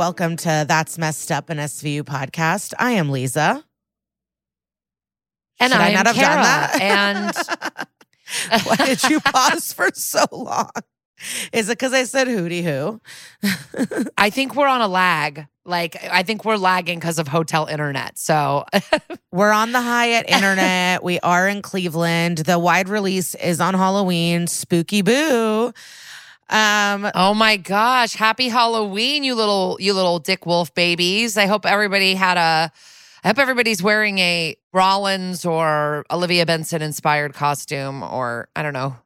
Welcome to That's Messed Up an SVU podcast. I am Liza. And Should I I'm not have done that? And Why did you pause for so long? Is it because I said hooty hoo? I think we're on a lag. Like, I think we're lagging because of hotel internet. So, We're on the Hyatt internet. we are in Cleveland. The wide release is on Halloween. Spooky boo. Um, oh my gosh, happy Halloween, you little, you little Dick Wolf babies. I hope everybody had a, I hope everybody's wearing a Rollins or Olivia Benson inspired costume, or I don't know.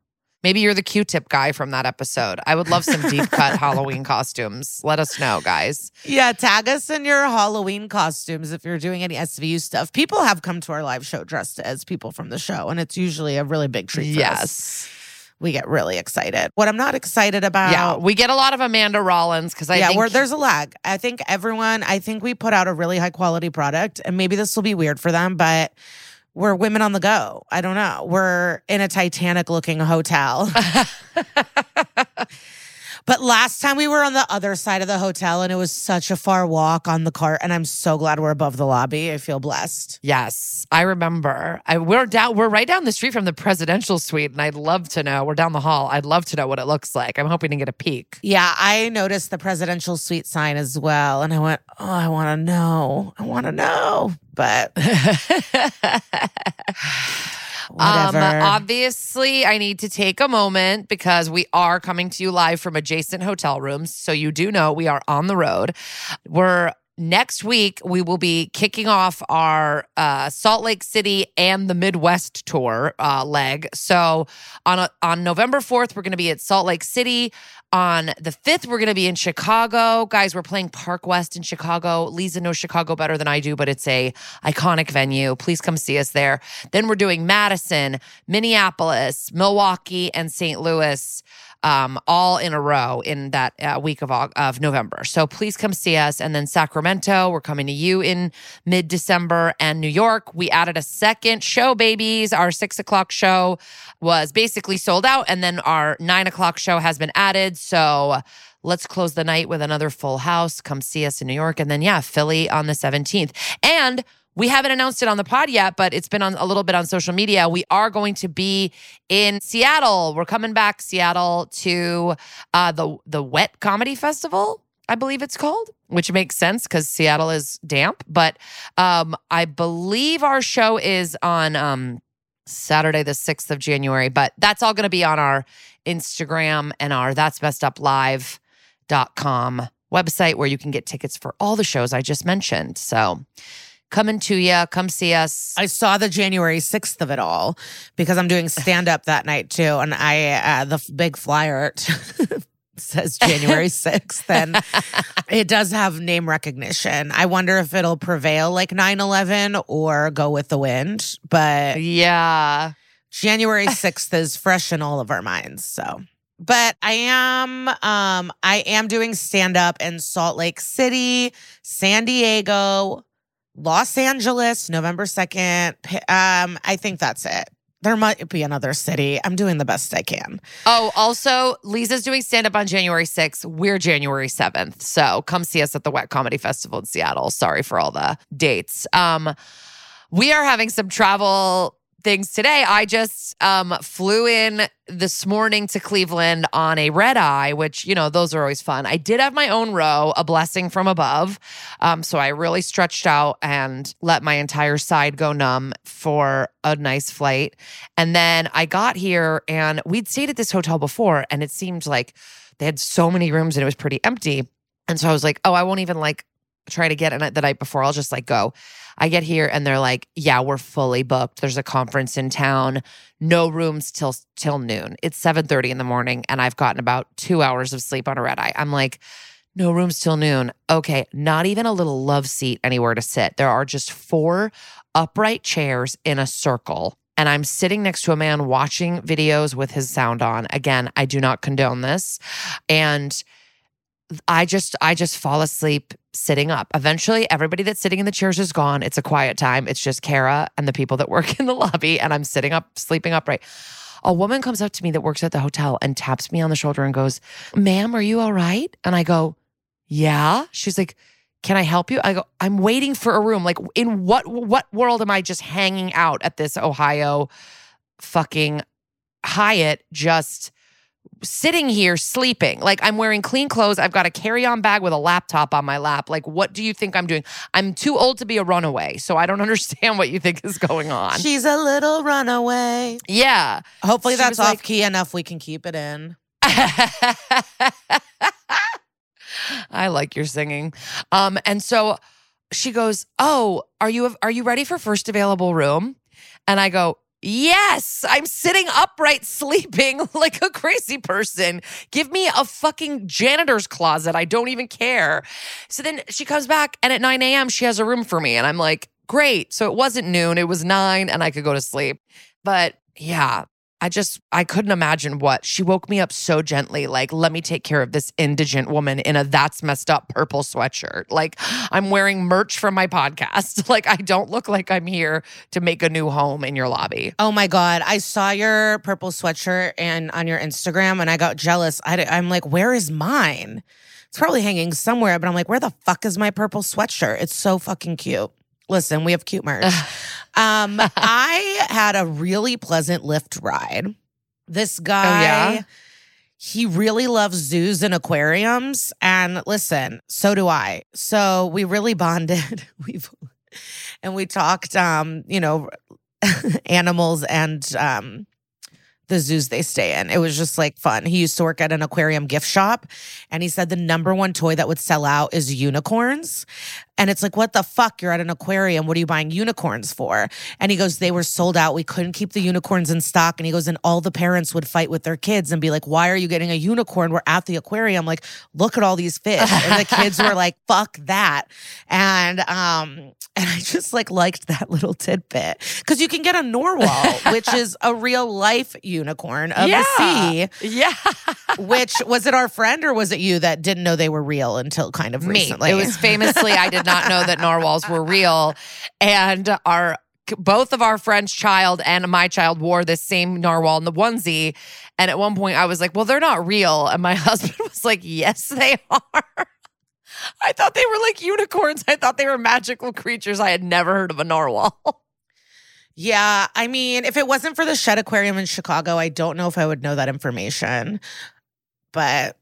Maybe you're the Q tip guy from that episode. I would love some deep cut Halloween costumes. Let us know, guys. yeah, tag us in your Halloween costumes if you're doing any SVU stuff. People have come to our live show dressed as people from the show, and it's usually a really big treat. For us. We get really excited. What I'm not excited about, Yeah. We get a lot of Amanda Rollins because I yeah, think there's a lag. I think everyone, I think we put out a really high quality product, and maybe this will be weird for them, but we're women on the go. I don't know. We're in a Titanic looking hotel. but last time we were on the other side of the hotel, and it was such a far walk on the cart, and I'm so glad we're above the lobby. I feel blessed. Yes, I remember. I, we're down. We're right down the street from the presidential suite, and I'd love to know. We're down the hall. I'd love to know what it looks like. I'm hoping to get a peek. Yeah, I noticed the presidential suite sign as well, and I went, "Oh, I want to know. I want to know." But Um, obviously, I need to take a moment because we are coming to you live from adjacent hotel rooms. So you do know we are on the road. We're next week. We will be kicking off our uh, Salt Lake City and the Midwest tour uh, leg. So on a, on November fourth, we're going to be at Salt Lake City. On the 5th, we're going to be in Chicago. Guys, we're playing Park West in Chicago. Liza knows Chicago better than I do, but it's a iconic venue. Please come see us there. Then we're doing Madison, Minneapolis, Milwaukee, and St. Louis. Um, all in a row in that uh, week of of November. So please come see us. And then Sacramento, we're coming to you in mid December, and New York. We added a second show, babies. Our six o'clock show was basically sold out, and then our nine o'clock show has been added. So let's close the night with another full house. Come see us in New York, and then yeah, Philly on the seventeenth, and we haven't announced it on the pod yet, but it's been on a little bit on social media. We are going to be in Seattle. We're coming back Seattle to uh, the the Wet Comedy Festival. I believe it's called, which makes sense because Seattle is damp. But um, I believe our show is on um, Saturday, the 6th of January. But that's all going to be on our Instagram and our That's Messed Up Live.com website where you can get tickets for all the shows I just mentioned. So coming to you, come see us. I saw the January 6th of it all because I'm doing stand up that night too. And I, uh, the f- big flyer says January 6th. And it does have name recognition. I wonder if it'll prevail like 9 11 or go with the wind. But yeah. January 6th is fresh in all of our minds. So but I am um I am doing stand up in Salt Lake City, San Diego, Los Angeles, November 2nd. Um I think that's it. There might be another city. I'm doing the best I can. Oh, also, Liza's doing stand up on January 6th. We're January 7th. So come see us at the Wet Comedy Festival in Seattle. Sorry for all the dates. Um, we are having some travel things today. I just um, flew in this morning to Cleveland on a red eye, which, you know, those are always fun. I did have my own row, a blessing from above. Um, so I really stretched out and let my entire side go numb for a nice flight. And then I got here and we'd stayed at this hotel before and it seemed like they had so many rooms and it was pretty empty. And so I was like, oh, I won't even like try to get in the night before. I'll just like go. I get here and they're like, "Yeah, we're fully booked. There's a conference in town. No rooms till till noon. It's 7:30 in the morning and I've gotten about 2 hours of sleep on a red eye." I'm like, "No rooms till noon." Okay, not even a little love seat anywhere to sit. There are just four upright chairs in a circle. And I'm sitting next to a man watching videos with his sound on. Again, I do not condone this. And I just I just fall asleep sitting up. Eventually, everybody that's sitting in the chairs is gone. It's a quiet time. It's just Kara and the people that work in the lobby, and I'm sitting up, sleeping upright. A woman comes up to me that works at the hotel and taps me on the shoulder and goes, Ma'am, are you all right? And I go, Yeah. She's like, Can I help you? I go, I'm waiting for a room. Like, in what what world am I just hanging out at this Ohio fucking Hyatt just sitting here sleeping. Like I'm wearing clean clothes. I've got a carry-on bag with a laptop on my lap. Like what do you think I'm doing? I'm too old to be a runaway, so I don't understand what you think is going on. She's a little runaway. Yeah. Hopefully She that's off like- key enough we can keep it in. I like your singing. Um and so she goes, "Oh, are you are you ready for first available room?" And I go, Yes, I'm sitting upright sleeping like a crazy person. Give me a fucking janitor's closet. I don't even care. So then she comes back, and at 9 a.m., she has a room for me. And I'm like, great. So it wasn't noon, it was nine, and I could go to sleep. But yeah, I just, I couldn't imagine what. She woke me up so gently, like, let me take care of this indigent woman in a that's messed up purple sweatshirt. Like, I'm wearing merch from my podcast. Like, I don't look like I'm here to make a new home in your lobby. Oh my god, I saw your purple sweatshirt and on your Instagram, and I got jealous. I, am like, where is mine? It's probably hanging somewhere, but I'm like, where the fuck is my purple sweatshirt? It's so fucking cute. Listen, we have cute merch. um, I had a really pleasant Lyft ride. This guy. yeah? He really loves zoos and aquariums. And listen, so do I. So we really bonded. We've and we talked um, you know, animals and um the zoos they stay in. It was just like fun. He used to work at an aquarium gift shop and he said the number one toy that would sell out is unicorns. And it's like, what the fuck? You're at an aquarium. What are you buying unicorns for? And he goes, they were sold out. We couldn't keep the unicorns in stock. And he goes, and all the parents would fight with their kids and be like, why are you getting a unicorn? We're at the aquarium. Like, look at all these fish. And the kids were like, fuck that. And um, and I just like liked that little tidbit. Cause you can get a narwhal, which is a real life unicorn of the sea. Yeah. Which was it our friend or was it you that didn't know they were real until kind of Me. recently? It was famously, I did not know that narwhals were real. And our both of our friend's child and my child wore this same narwhal in the onesie. And at one point I was like, well, they're not real. And my husband was like, yes, they are. I thought they were like unicorns. I thought they were magical creatures. I had never heard of a narwhal. Yeah, I mean, if it wasn't for the Shedd Aquarium in Chicago, I don't know if I would know that information. But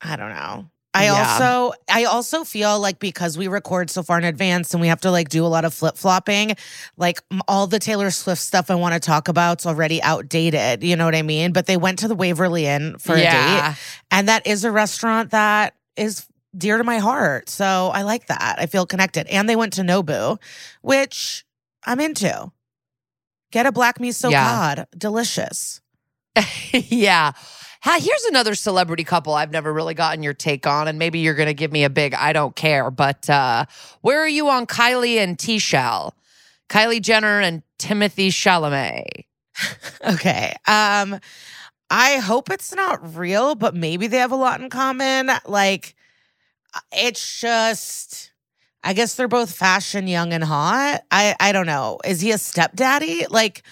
I don't know. I Yeah. also I also feel like because we record so far in advance and we have to like do a lot of flip-flopping, like all the Taylor Swift stuff I want to talk about about's already outdated, you know what I mean? But they went to the Waverly Inn for a date, and that is a restaurant that is dear to my heart. So I like that. I feel connected. And they went to Nobu, which I'm into. Get a black miso Yeah. cod. Delicious. yeah. Here's another celebrity couple I've never really gotten your take on, and maybe you're going to give me a big I don't care. But uh, where are you on Kylie and T Shell? Kylie Jenner and Timothée Chalamet. Okay. Um, I hope it's not real, but maybe they have a lot in common. Like, uh, it's just I guess they're both fashion, young and hot. I I don't know. Is he a stepdaddy? Like,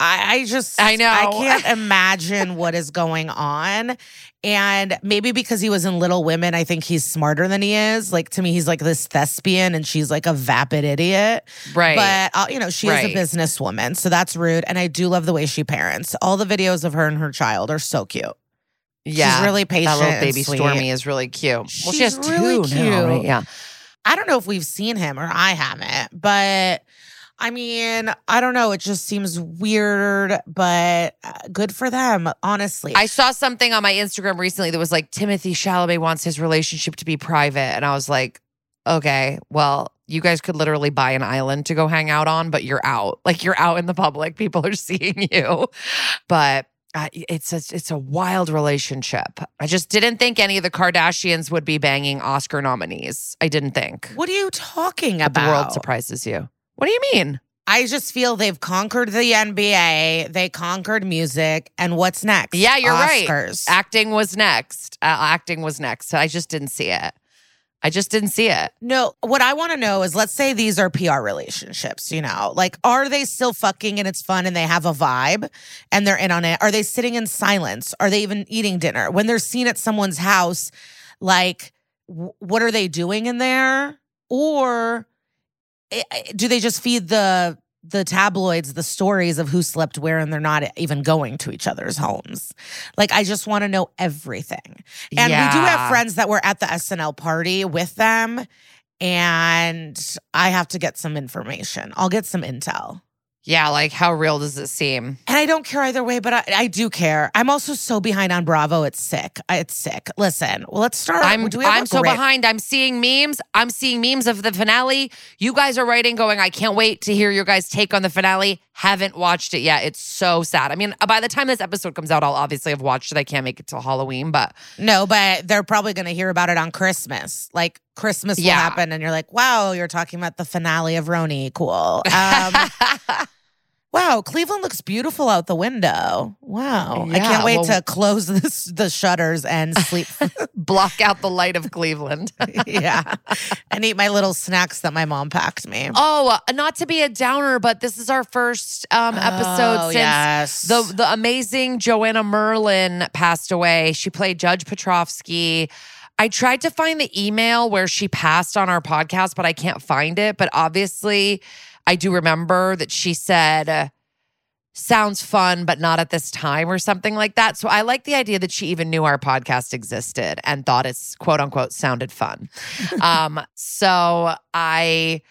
I, I just I know. I can't imagine what is going on. And maybe because he was in Little Women, I think he's smarter than he is. Like to me, he's like this thespian, and she's like a vapid idiot. Right. But uh, you know, she is a businesswoman, so that's rude. And I do love the way she parents. All the videos of her and her child are so cute. yeah. She's really patient. that little baby. Stormy is really cute. well, she She's has really two now, right? cute. Yeah. I don't know if we've seen him or I haven't, but I mean, I don't know. It just seems weird, but uh, good for them, honestly. I saw something on my Instagram recently that was like Timothée Chalamet wants his relationship to be private, and I was like, okay, well, you guys could literally buy an island to go hang out on, but you're out. Like you're out in the public, people are seeing you. But uh, it's a, it's a wild relationship. I just didn't think any of the Kardashians would be banging Oscar nominees. I didn't think. what are you talking But about? the world surprises you. What do you mean? I just feel they've conquered the NBA, they conquered music, and what's next? Yeah, you're right. Oscars. Acting was next. Uh, acting was next. I just didn't see it. I just didn't see it. No, what I want to know is let's say these are PR relationships, you know, like are they still fucking and it's fun and they have a vibe and they're in on it? Are they sitting in silence? Are they even eating dinner? When they're seen at someone's house, like w- what are they doing in there? Or do they just feed the the tabloids the stories of who slept where and they're not even going to each other's homes? Like I just want to know everything. And we do have friends that were at the SNL party with them. And I have to get some information. I'll get some intel. Yeah, like how real does it seem? And I don't care either way, but I, I do care. I'm also so behind on Bravo. It's sick. It's sick. Listen, well, let's start. I'm do we have a I'm so great- behind. I'm seeing memes. I'm seeing memes of the finale. You guys are writing, going, I can't wait to hear your guys' take on the finale. Haven't watched it yet. It's so sad. I mean, by the time this episode comes out, I'll obviously have watched it. I can't make it till Halloween, but No, but they're probably going to hear about it on Christmas. Like Christmas will happen, and you're like, wow, you're talking about the finale of RHONY. Cool. Um, wow, Cleveland looks beautiful out the window. Wow. I can't wait well- to close this, the shutters and sleep. block out the light of Cleveland. yeah. And eat my little snacks that my mom packed me. oh, not to be a downer, but this is our first um, episode Oh, since yes. the the amazing Joanna Merlin passed away. She played Judge Petrovsky. I tried to find the email where she passed on our podcast, but I can't find it. But obviously, I do remember that she said, uh, sounds fun, but not at this time or something like that. So I like the idea that she even knew our podcast existed and thought it's quote unquote sounded fun. um, so I.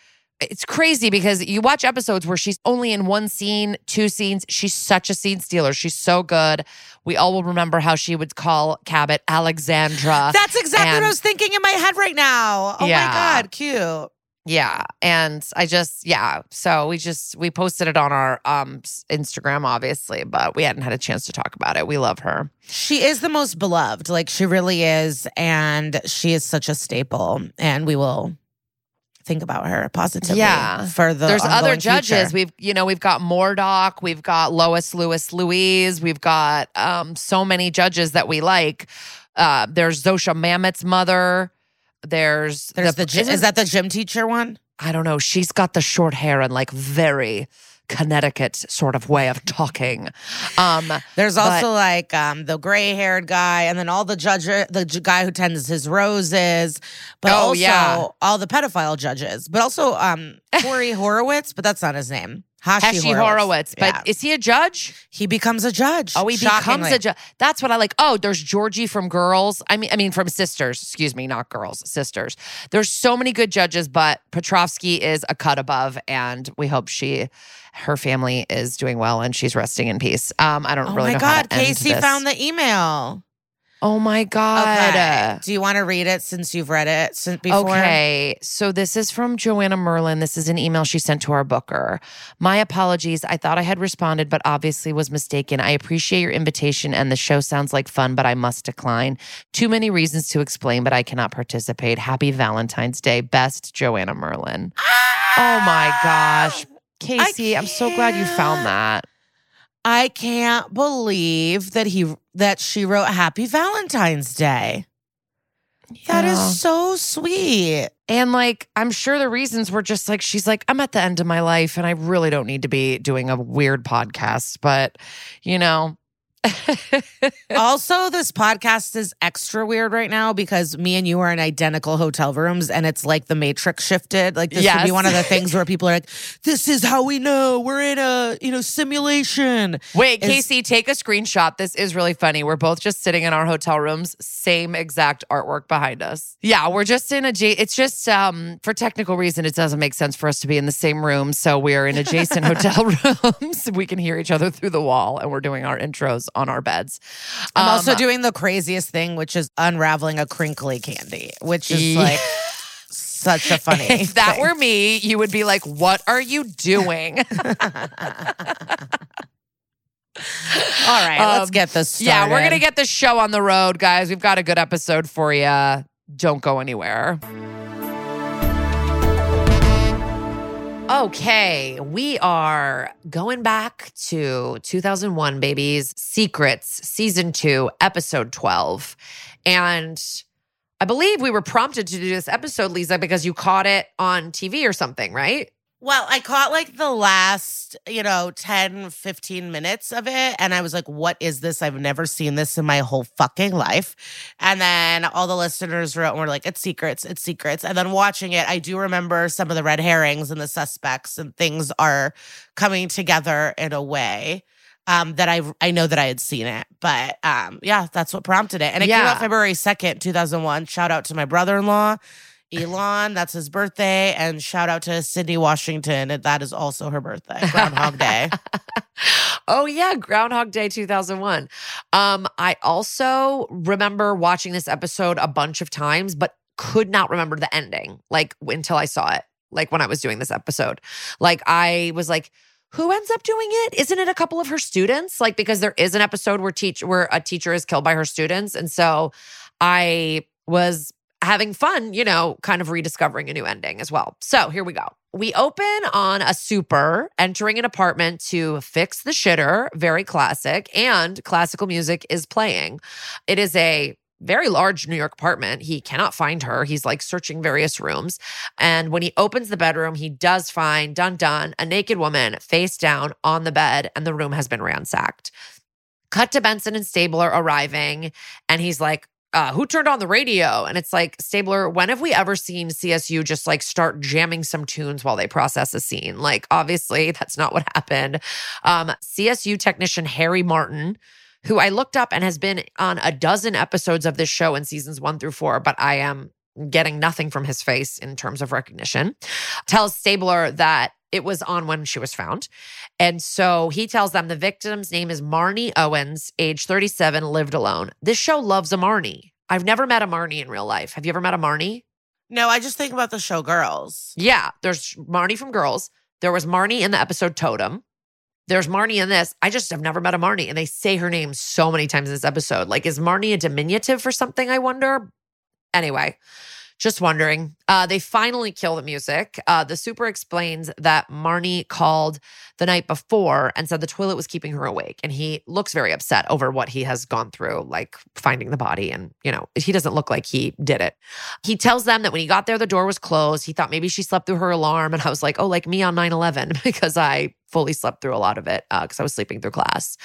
It's crazy because you watch episodes where she's only in one scene, two scenes. She's such a scene stealer. She's so good. We all will remember how she would call Cabot Alexandra. That's exactly what I was thinking in my head right now. Oh Yeah. my God, cute. Yeah. And I just, yeah. So we just, we posted it on our um Instagram, obviously, but we hadn't had a chance to talk about it. We love her. She is the most beloved. Like she really is. And she is such a staple. And we will think about her positively Yeah. for the There's other judges. future. We've, you know, we've got Mordock, we've got Lois Lewis Louise, we've got um so many judges that we like. Uh, there's Zosia Mamet's mother. There's There's the, gy- isn't- is that the gym teacher one? I don't know. She's got the short hair and like very Connecticut sort of way of talking. Um, There's But- also like um, the gray haired guy, and then all the judge, the j- guy who tends his roses, but Oh, also yeah. all the pedophile judges, but also um, Corey Horowitz, but that's not his name. Hashi, Heshy Horowitz. But Yeah. is he a judge? he becomes a judge. Oh, he becomes a judge. That's what I like. Oh, there's Georgie from Girls. I mean, I mean from Sisters. Excuse me, not Girls, Sisters. There's so many good judges, but Petrovsky is a cut above, and we hope she, her family is doing well and she's resting in peace. Um, I don't Oh really my know how God, to end Casey this. found the email. Oh my god. Okay. Do you want to read it since you've read it since before? Okay, so this is from Joanna Merlin. This is an email she sent to our booker. My apologies. I thought I had responded, but obviously was mistaken. I appreciate your invitation, and the show sounds like fun, but I must decline. Too many reasons to explain, but I cannot participate. Happy Valentine's Day. Best, Joanna Merlin. Oh my gosh. Casey, I'm so glad you found that. I can't believe that he that she wrote Happy Valentine's Day. That Yeah. is so sweet. And like, I'm sure the reasons were just like, she's like, I'm at the end of my life and I really don't need to be doing a weird podcast. But, you know, also, this podcast is extra weird right now because me and you are in identical hotel rooms and it's like the matrix shifted. Like this would be one of the things where people are like, This is how we know we're in a you know simulation. wait, Is- Casey, take a screenshot. This is really funny. We're both just sitting in our hotel rooms, same exact artwork behind us. Yeah, we're just in a, it's just um for technical reason, it doesn't make sense for us to be in the same room. So we're in adjacent hotel rooms. We can hear each other through the wall and we're doing our intros on our beds. I'm Um, also doing the craziest thing, which is unraveling a crinkly candy, which is Yeah. like such a funny. If that thing. were me, you would be like, "What are you doing?" All right, let's Um, get this started. yeah, we're gonna get the show on the road, guys. We've got a good episode for you. Don't go anywhere. Okay, we are going back to 2001, babies. Secrets, season two, episode 12. And I believe we were prompted to do this episode, Liza, because you caught it on TV or something, right? Well, I caught like the last, you know, 10, 15 minutes of it. And I was like, what is this? I've never seen this in my whole fucking life. And then all the listeners wrote and were like, it's secrets, it's secrets. And then watching it, I do remember some of the red herrings and the suspects and things are coming together in a way. Um, that I I know that I had seen it, but um, yeah, that's what prompted it, and it came out February second, two thousand one. Shout out to my brother in law, Elon, that's his birthday. And shout out to Sydney Washington. That is also her birthday, Groundhog Day. oh yeah, Groundhog Day 2001. Um I also remember watching this episode a bunch of times but could not remember the ending like until I saw it like when I was doing this episode. Like I was like who ends up doing it? Isn't it a couple of her students? Like because there is an episode where teach where a teacher is killed by her students and so I was having fun, you know, kind of rediscovering a new ending as well. So here we go. We open on a super entering an apartment to fix the shitter, very classic, and classical music is playing. It is a very large New York apartment. He cannot find her. He's like searching various rooms. And when he opens the bedroom, he does find, dun dun, a naked woman face down on the bed, and the room has been ransacked. Cut to Benson and Stabler arriving, and he's like, uh, who turned on the radio? And it's like, Stabler, when have we ever seen CSU just like start jamming some tunes while they process a scene? Like, obviously, that's not what happened. Um, CSU technician Harry Martin, who I looked up and has been on a dozen episodes of this show in seasons one through four, but I am getting nothing from his face in terms of recognition, tells Stabler that it was on when she was found. And so he tells them the victim's name is Marnie Owens, age 37, lived alone. This show loves a Marnie. I've never met a Marnie in real life. Have you ever met a Marnie? no, I just think about the show Girls. Yeah, there's Marnie from Girls. There was Marnie in the episode Totem. There's Marnie in this. I just have never met a Marnie, and they say her name so many times in this episode. Like, is Marnie a diminutive for something? I wonder. Anyway, Just wondering. Uh, they finally kill the music. Uh, the super explains that Marnie called the night before and said the toilet was keeping her awake. And he looks very upset over what he has gone through, like finding the body. And, you know, he doesn't look like he did it. He tells them that when he got there, the door was closed. He thought maybe she slept through her alarm. And I was like, oh, like me on 9 11, because I fully slept through a lot of it because uh, I was sleeping through class.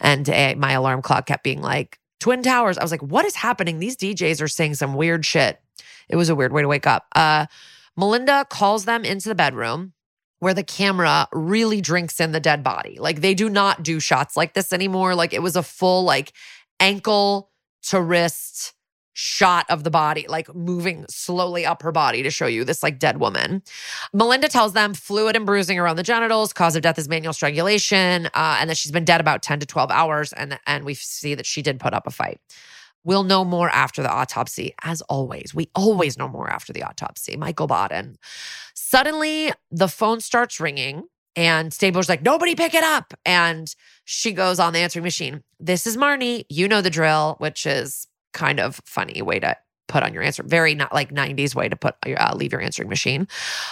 And uh, my alarm clock kept being like, Twin Towers. I was like, what is happening? These DJs are saying some weird shit. It was a weird way to wake up. Uh, Melinda calls them into the bedroom where the camera really drinks in the dead body. Like they do not do shots like this anymore. Like it was a full like ankle to wrist shot of the body, like moving slowly up her body to show you this like dead woman. Melinda tells them fluid and bruising around the genitals, cause of death is manual strangulation, uh, and that she's been dead about 10 to 12 hours. And, and we see that she did put up a fight. We'll know more after the autopsy, as always. We always know more after the autopsy. Michael Baden. Suddenly, the phone starts ringing, and Stabler's like, nobody pick it up. And she goes on the answering machine. This is Marnie. You know the drill, which is kind of funny way to put on your answer. Very not like 90s way to put uh, leave your answering machine.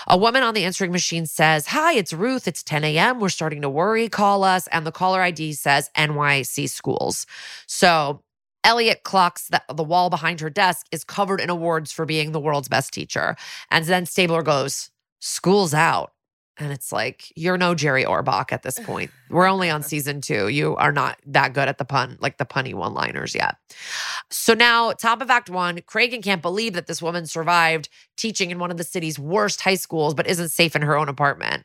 A woman on the answering machine says, "Hi, it's Ruth. It's 10 a.m. We're starting to worry. Call us." And the caller ID says NYC Schools. So Elliot clocks that the wall behind her desk is covered in awards for being the world's best teacher. And then Stabler goes, "School's out." And it's like, you're no Jerry Orbach at this point. We're only on season two. You are not that good at the pun, like the punny one liners yet. So now, top of Act One, Cragen can't believe that this woman survived teaching in one of the city's worst high schools, but isn't safe in her own apartment.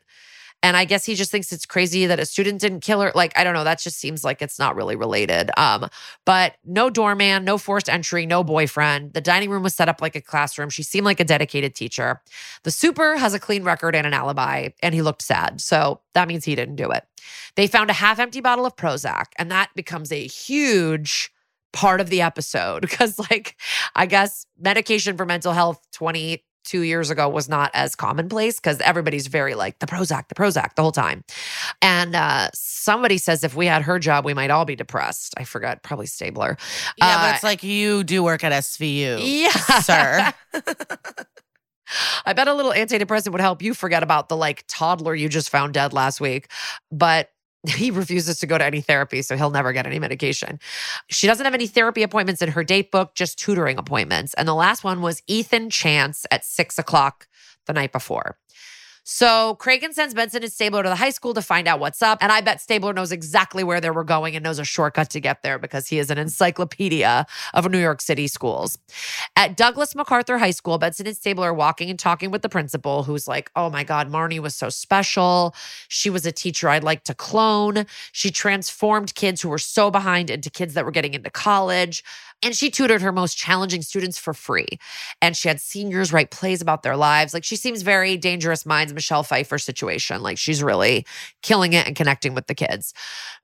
And I guess he just thinks it's crazy that a student didn't kill her. Like, I don't know. That just seems like it's not really related. Um, but no doorman, no forced entry, no boyfriend. The dining room was set up like a classroom. She seemed like a dedicated teacher. The super has a clean record and an alibi, and he looked sad. So that means he didn't do it. They found a half empty bottle of Prozac, and that becomes a huge part of the episode because, like, I guess medication for mental health 20 two years ago was not as commonplace because everybody's very like the Prozac, the Prozac the whole time. And uh, somebody says if we had her job, we might all be depressed. I forgot, probably Stabler. Yeah, uh, but it's like you do work at SVU, yeah, sir. I bet a little antidepressant would help you forget about the like toddler you just found dead last week. But he refuses to go to any therapy, so he'll never get any medication. She doesn't have any therapy appointments in her date book, just tutoring appointments. And the last one was Ethan Chance at six o'clock the night before. So Cragen sends Benson and Stabler to the high school to find out what's up. And I bet Stabler knows exactly where they were going and knows a shortcut to get there because he is an encyclopedia of New York City schools. At Douglas MacArthur High School, Benson and Stabler are walking and talking with the principal, who's like, Oh my God, Marnie was so special. She was a teacher I'd like to clone. She transformed kids who were so behind into kids that were getting into college. And she tutored her most challenging students for free. And she had seniors write plays about their lives. Like she seems very dangerous minds, Michelle Pfeiffer situation. Like she's really killing it and connecting with the kids.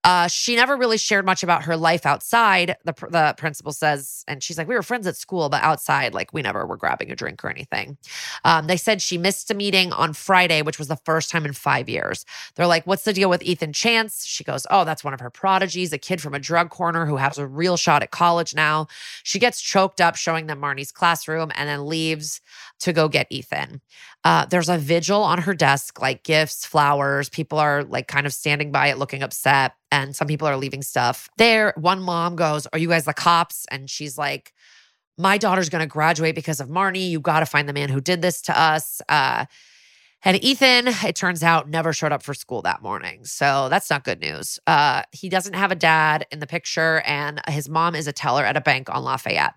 Uh, she never really shared much about her life outside. The, the principal says, and she's like, we were friends at school, but outside, like we never were grabbing a drink or anything. Um, they said she missed a meeting on Friday, which was the first time in five years. They're like, what's the deal with Ethan Chance? She goes, oh, that's one of her prodigies, a kid from a drug corner who has a real shot at college now. She gets choked up showing them Marnie's classroom and then leaves to go get Ethan. Uh, there's a vigil on her desk, like gifts, flowers. People are like kind of standing by it looking upset. And some people are leaving stuff there. One mom goes, Are you guys the cops? And she's like, My daughter's going to graduate because of Marnie. You got to find the man who did this to us. Uh, and Ethan, it turns out, never showed up for school that morning. So that's not good news. Uh, he doesn't have a dad in the picture, and his mom is a teller at a bank on Lafayette.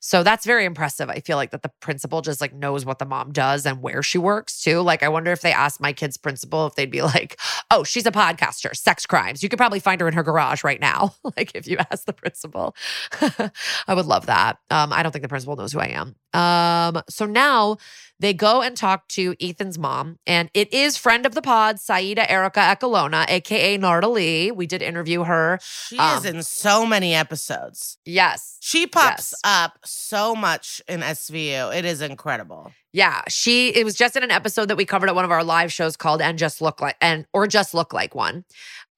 So that's very impressive. I feel like that the principal just like knows what the mom does and where she works too. Like I wonder if they asked my kid's principal if they'd be like, "Oh, she's a podcaster, sex crimes. You could probably find her in her garage right now." like if you ask the principal. I would love that. Um, I don't think the principal knows who I am. Um, so now they go and talk to Ethan's mom, and it is friend of the pod, Saidah Arrika Ekulona, aka Narda Lee. We did interview her. She um, is in so many episodes. Yes. She pops yes. up so much in SVU. It is incredible. Yeah, she it was just in an episode that we covered at one of our live shows called and just look like and or just look like one.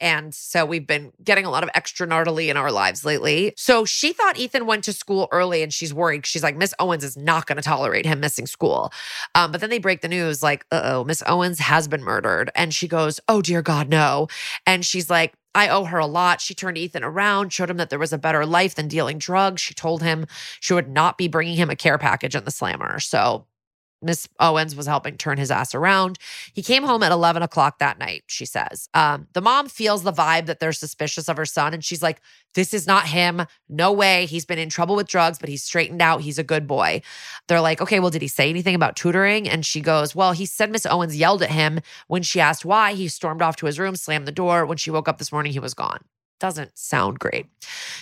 And so we've been getting a lot of extra gnarly in our lives lately. So she thought Ethan went to school early and she's worried. She's like, Miss Owens is not going to tolerate him missing school. Um, but then they break the news like, oh, Miss Owens has been murdered. And she goes, oh, dear God, no. And she's like, I owe her a lot. She turned Ethan around, showed him that there was a better life than dealing drugs. She told him she would not be bringing him a care package in the slammer. So Miss Owens was helping turn his ass around. He came home at 11 o'clock that night, she says. Um, the mom feels the vibe that they're suspicious of her son. And she's like, This is not him. No way. He's been in trouble with drugs, but he's straightened out. He's a good boy. They're like, Okay, well, did he say anything about tutoring? And she goes, Well, he said Miss Owens yelled at him. When she asked why, he stormed off to his room, slammed the door. When she woke up this morning, he was gone doesn't sound great.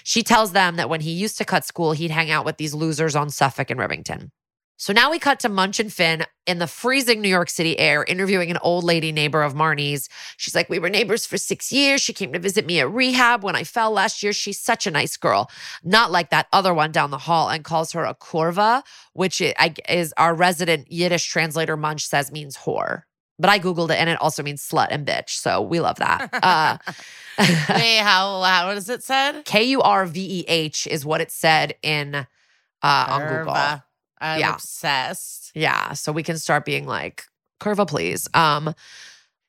She tells them that when he used to cut school, he'd hang out with these losers on Suffolk and Rivington. So now we cut to Munch and Fin in the freezing New York City air, interviewing an old lady neighbor of Marnie's. She's like, We were neighbors for six years. She came to visit me at rehab when I fell last year. She's such a nice girl, not like that other one down the hall, and calls her a kurva, which is our resident Yiddish translator Munch says means whore. But I Googled it and it also means slut and bitch. So we love that. Uh, Wait, how, how does it said? K U R V E H is what it said in uh, on Google. I'm yeah. obsessed. Yeah. So we can start being like, Curva, please. Um,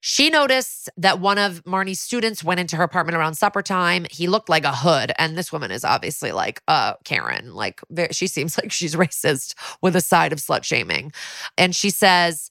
she noticed that one of Marnie's students went into her apartment around supper time. He looked like a hood. And this woman is obviously like uh Karen. Like she seems like she's racist with a side of slut shaming. And she says,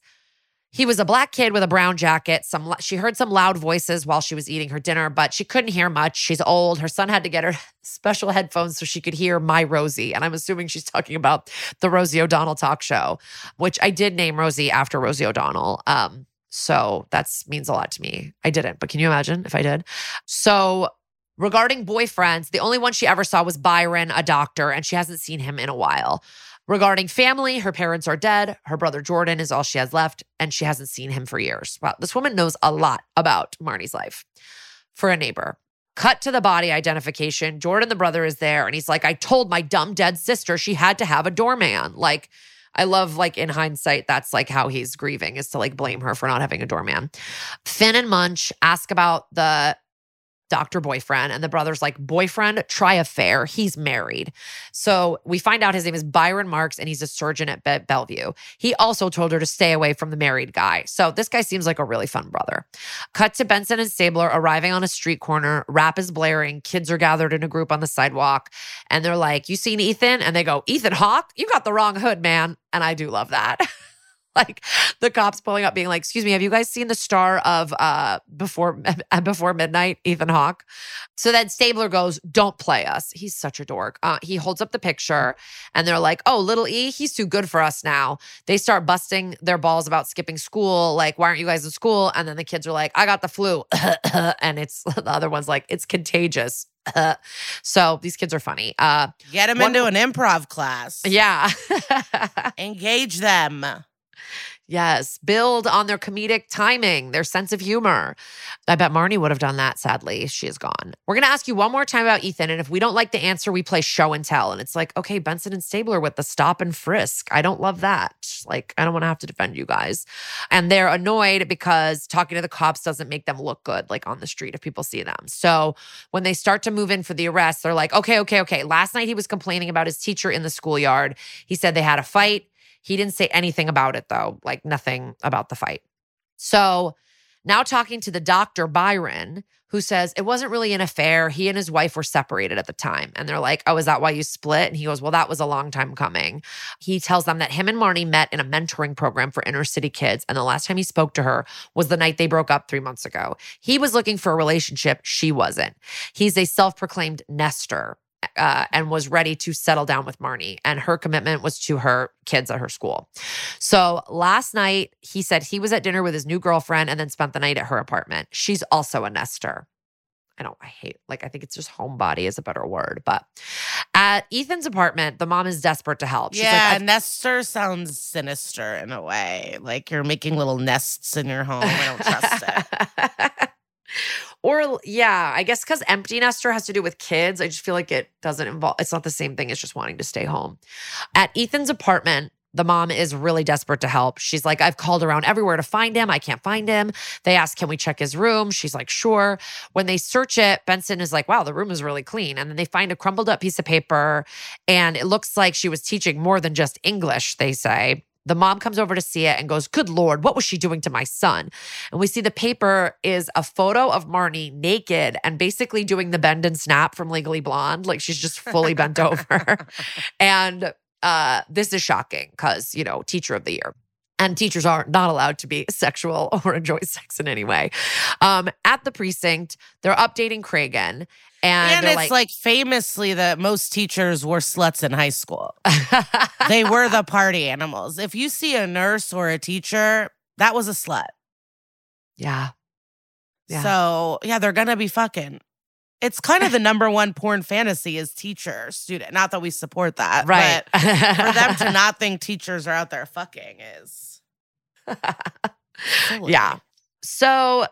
he was a black kid with a brown jacket. Some she heard some loud voices while she was eating her dinner, but she couldn't hear much. She's old. Her son had to get her special headphones so she could hear My Rosie, and I'm assuming she's talking about the Rosie O'Donnell talk show, which I did name Rosie after Rosie O'Donnell. Um, so that means a lot to me. I didn't, but can you imagine if I did? So regarding boyfriends, the only one she ever saw was Byron, a doctor, and she hasn't seen him in a while. Regarding family, her parents are dead. Her brother Jordan is all she has left, and she hasn't seen him for years. Wow, this woman knows a lot about Marnie's life. For a neighbor, cut to the body identification. Jordan, the brother, is there, and he's like, I told my dumb dead sister she had to have a doorman. Like, I love, like, in hindsight, that's like how he's grieving is to like blame her for not having a doorman. Fin and Munch ask about the doctor boyfriend. And the brother's like, boyfriend, try affair. He's married. So we find out his name is Byron Marks and he's a surgeon at Be- Bellevue. He also told her to stay away from the married guy. So this guy seems like a really fun brother. Cut to Benson and Stabler arriving on a street corner. Rap is blaring. Kids are gathered in a group on the sidewalk. And they're like, You seen Ethan? And they go, Ethan Hawke? You got the wrong hood, man. And I do love that. like the cops pulling up being like excuse me have you guys seen the star of uh before before midnight ethan hawke so then stabler goes don't play us he's such a dork uh, he holds up the picture and they're like oh little e he's too good for us now they start busting their balls about skipping school like why aren't you guys in school and then the kids are like i got the flu and it's the other one's like it's contagious so these kids are funny. Uh, Get them one, into an improv class. Yeah. Engage them. Yes, build on their comedic timing, their sense of humor. I bet Marnie would have done that. Sadly, she is gone. We're going to ask you one more time about Ethan. And if we don't like the answer, we play show and tell. And it's like, okay, Benson and Stabler with the stop and frisk. I don't love that. Like, I don't want to have to defend you guys. And they're annoyed because talking to the cops doesn't make them look good, like on the street if people see them. So when they start to move in for the arrest, they're like, okay, okay, okay. Last night he was complaining about his teacher in the schoolyard. He said they had a fight. He didn't say anything about it though, like nothing about the fight. So now talking to the doctor, Byron, who says it wasn't really an affair. He and his wife were separated at the time. And they're like, Oh, is that why you split? And he goes, Well, that was a long time coming. He tells them that him and Marnie met in a mentoring program for inner city kids. And the last time he spoke to her was the night they broke up three months ago. He was looking for a relationship. She wasn't. He's a self proclaimed nester uh, and was ready to settle down with Marnie. And her commitment was to her kids at her school. So last night, he said he was at dinner with his new girlfriend and then spent the night at her apartment. She's also a nester. I don't, I hate, like, I think it's just homebody is a better word. But at Ethan's apartment, the mom is desperate to help. She's yeah, like, nester sounds sinister in a way. Like you're making little nests in your home. I don't trust it. Or yeah, I guess because empty nester has to do with kids. I just feel like it doesn't involve. It's not the same thing as just wanting to stay home. At Ethan's apartment, The mom is really desperate to help. She's like, I've called around everywhere to find him. I can't find him. They ask, Can we check his room? She's like, Sure. When they search it, Benson is like, Wow, the room is really clean. And then they find a crumpled up piece of paper, and it looks like she was teaching more than just English, they say. The mom comes over to see it and goes, Good Lord, what was she doing to my son? And we see the paper is a photo of Marnie naked and basically doing the bend and snap from Legally Blonde. Like she's just fully bent over. And uh, this is shocking because, you know, teacher of the year. And teachers are not allowed to be sexual or enjoy sex in any way. Um, at the precinct, they're updating Cragen. And, And, it's like, famously that most teachers were sluts in high school. they were the party animals. If you see a nurse or a teacher, that was a slut. yeah. Yeah. So yeah, they're gonna be fucking. It's kind of the number one porn fantasy is teacher student. Not that we support that, Right. But for them to not think teachers are out there fucking is. Yeah. So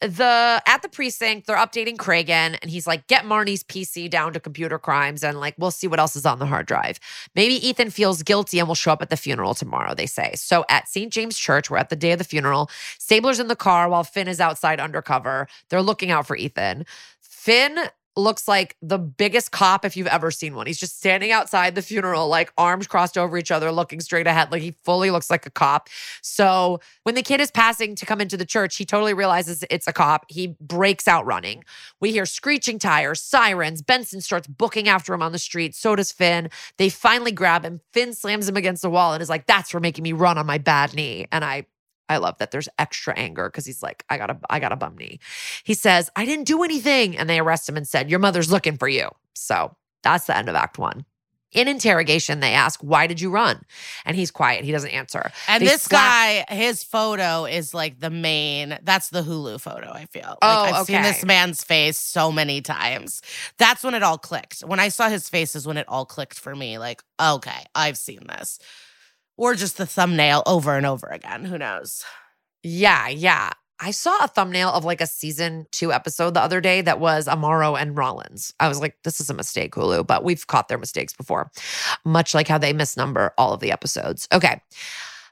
the at the precinct, they're updating Cragen, and he's like, get Marnie's PC down to computer crimes, and like we'll see what else is on the hard drive. Maybe Ethan feels guilty and will show up at the funeral tomorrow, they say. So at St. James Church, we're at the day of the funeral. Stabler's in the car while Fin is outside undercover. They're looking out for Ethan. Fin looks like the biggest cop if you've ever seen one. He's just standing outside the funeral, like arms crossed over each other, looking straight ahead. Like he fully looks like a cop. So when the kid is passing to come into the church, he totally realizes it's a cop. He breaks out running. We hear screeching tires, sirens. Benson starts booking after him on the street. So does Fin. They finally grab him. Fin slams him against the wall and is like, That's for making me run on my bad knee. And I I love that there's extra anger because he's like, I got a I got a bum knee. He says, I didn't do anything. And they arrest him and said, Your mother's looking for you. So that's the end of act one. In interrogation, they ask, Why did you run? And he's quiet. He doesn't answer. And They this slap- guy, his photo is like the main. That's the Hulu photo. I feel. Like Oh, I've seen this man's face so many times. That's when it all clicked. When I saw his face, is when it all clicked for me. Like, okay, I've seen this, or just the thumbnail over and over again. Who knows? Yeah, yeah. I saw a thumbnail of like a season two episode the other day that was Amaro and Rollins. I was like, this is a mistake, Hulu, but we've caught their mistakes before, much like how they misnumber all of the episodes. Okay.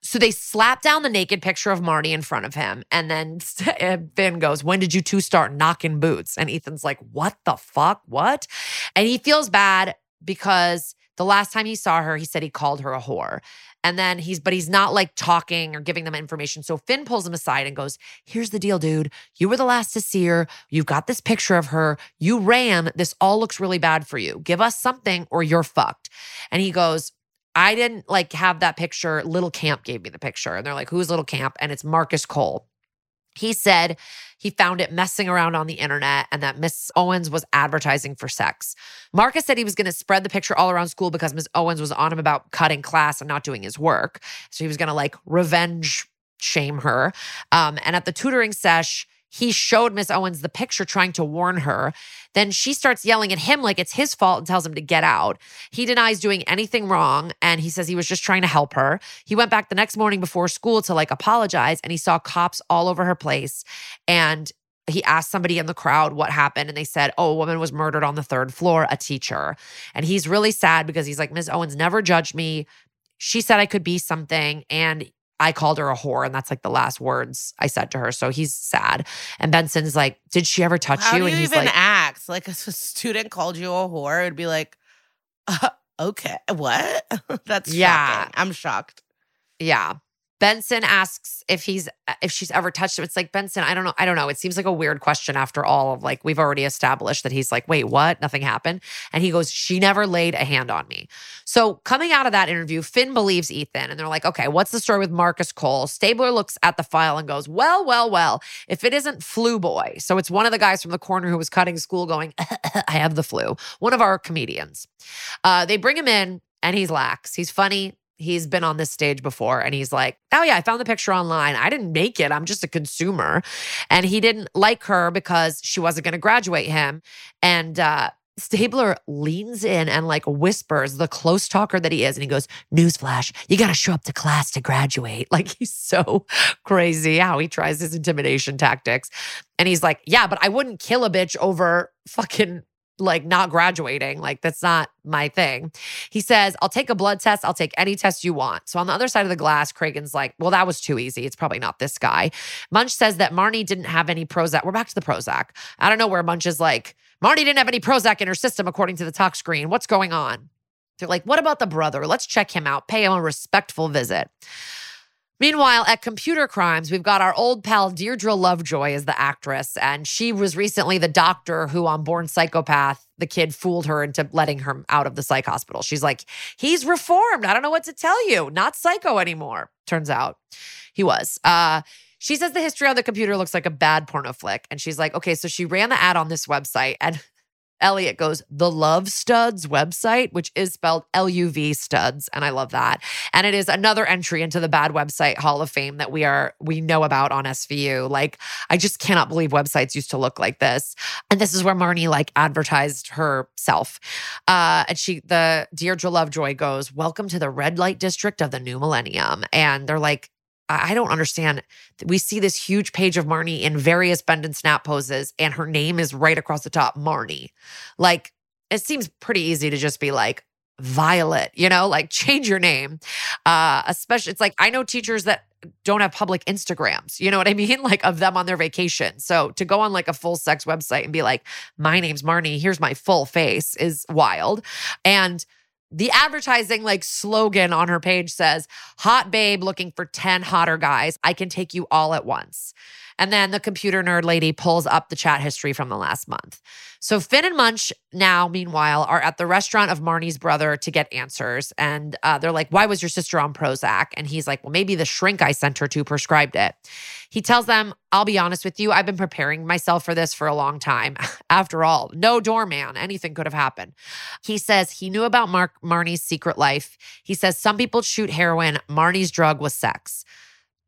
So they slap down the naked picture of Marty in front of him. And then Fin goes, When did you two start knocking boots? And Ethan's like, What the fuck? What? And he feels bad because the last time he saw her, he said he called her a whore. And then he's, but he's not like talking or giving them information. So Fin pulls him aside and goes, Here's the deal, dude. You were the last to see her. You've got this picture of her. You ran. This all looks really bad for you. Give us something or you're fucked. And he goes, I didn't like have that picture. Little Camp gave me the picture. And they're like, Who's Little Camp? And it's Marcus Cole. He said he found it messing around on the internet and that Miss Owens was advertising for sex. Marcus said he was going to spread the picture all around school because Miss Owens was on him about cutting class and not doing his work. So he was going to like revenge shame her. Um, and at the tutoring sesh, he showed Miss Owens the picture trying to warn her. Then she starts yelling at him like it's his fault and tells him to get out. He denies doing anything wrong and he says he was just trying to help her. He went back the next morning before school to like apologize and he saw cops all over her place and he asked somebody in the crowd what happened and they said, "Oh, a woman was murdered on the third floor, a teacher." And he's really sad because he's like, miss Owens never judged me. She said I could be something and I called her a whore, and that's like the last words I said to her. So he's sad. And Benson's like, Did she ever touch How you? do and you he's even like, act? Like a student called you a whore, it'd be like, uh, okay, what? That's Yeah. shocking. I'm shocked. Yeah. Benson asks if he's if she's ever touched him. It's like Benson, I don't know. I don't know. It seems like a weird question after all of like we've already established that he's like, wait, what? Nothing happened. And he goes, She never laid a hand on me. So coming out of that interview, Fin believes Ethan. And they're like, okay, what's the story with Marcus Cole? Stabler looks at the file and goes, Well, well, well, if it isn't flu boy. So it's one of the guys from the corner who was cutting school going, I have the flu. One of our comedians. Uh, they bring him in and he's lax. He's funny. He's been on this stage before and he's like, Oh, yeah, I found the picture online. I didn't make it. I'm just a consumer. And he didn't like her because she wasn't going to graduate him. And, uh, Stabler leans in and like whispers, the close talker that he is, and he goes, Newsflash, you got to show up to class to graduate. Like he's so crazy how he tries his intimidation tactics. And he's like, Yeah, but I wouldn't kill a bitch over fucking like not graduating. Like that's not my thing. He says, I'll take a blood test. I'll take any test you want. So on the other side of the glass, Cragen's like, well, that was too easy. It's probably not this guy. Munch says that Marnie didn't have any Prozac. We're back to the Prozac. I don't know where Munch is like, Marnie didn't have any Prozac in her system, according to the tox screen. What's going on? They're like, what about the brother? Let's check him out, pay him a respectful visit. Meanwhile, at Computer Crimes, we've got our old pal Deirdre Lovejoy as the actress, and she was recently the doctor who on Born Psychopath, the kid fooled her into letting her out of the psych hospital. She's like, he's reformed. I don't know what to tell you. Not psycho anymore. Turns out he was. Uh, she says the history on the computer looks like a bad porno flick. And she's like, okay, so she ran the ad on this website and Elliot goes, the Love Studs website, which is spelled L U V studs. And I love that. And it is another entry into the bad website hall of fame that we are, we know about on SVU. Like, I just cannot believe websites used to look like this. And this is where Marnie like advertised herself. Uh, and she, the Deirdre Lovejoy goes, Welcome to the red light district of the new millennium. And they're like, I don't understand. We see this huge page of Marnie in various bend and snap poses, and her name is right across the top, Marnie. Like, it seems pretty easy to just be like, Violet, you know, like change your name. Uh, especially, it's like I know teachers that don't have public Instagrams, you know what I mean? Like of them on their vacation. So to go on like a full sex website and be like, my name's Marnie, here's my full face is wild. And the advertising like slogan on her page says, Hot babe looking for 10 hotter guys. I can take you all at once. And then the computer nerd lady pulls up the chat history from the last month. So Fin and Munch now, meanwhile, are at the restaurant of Marnie's brother to get answers. And uh, they're like, Why was your sister on Prozac? And he's like, Well, maybe the shrink I sent her to prescribed it. He tells them, I'll be honest with you, I've been preparing myself for this for a long time. After all, no doorman, anything could have happened. He says he knew about Mark Marnie's secret life. He says some people shoot heroin, Marnie's drug was sex.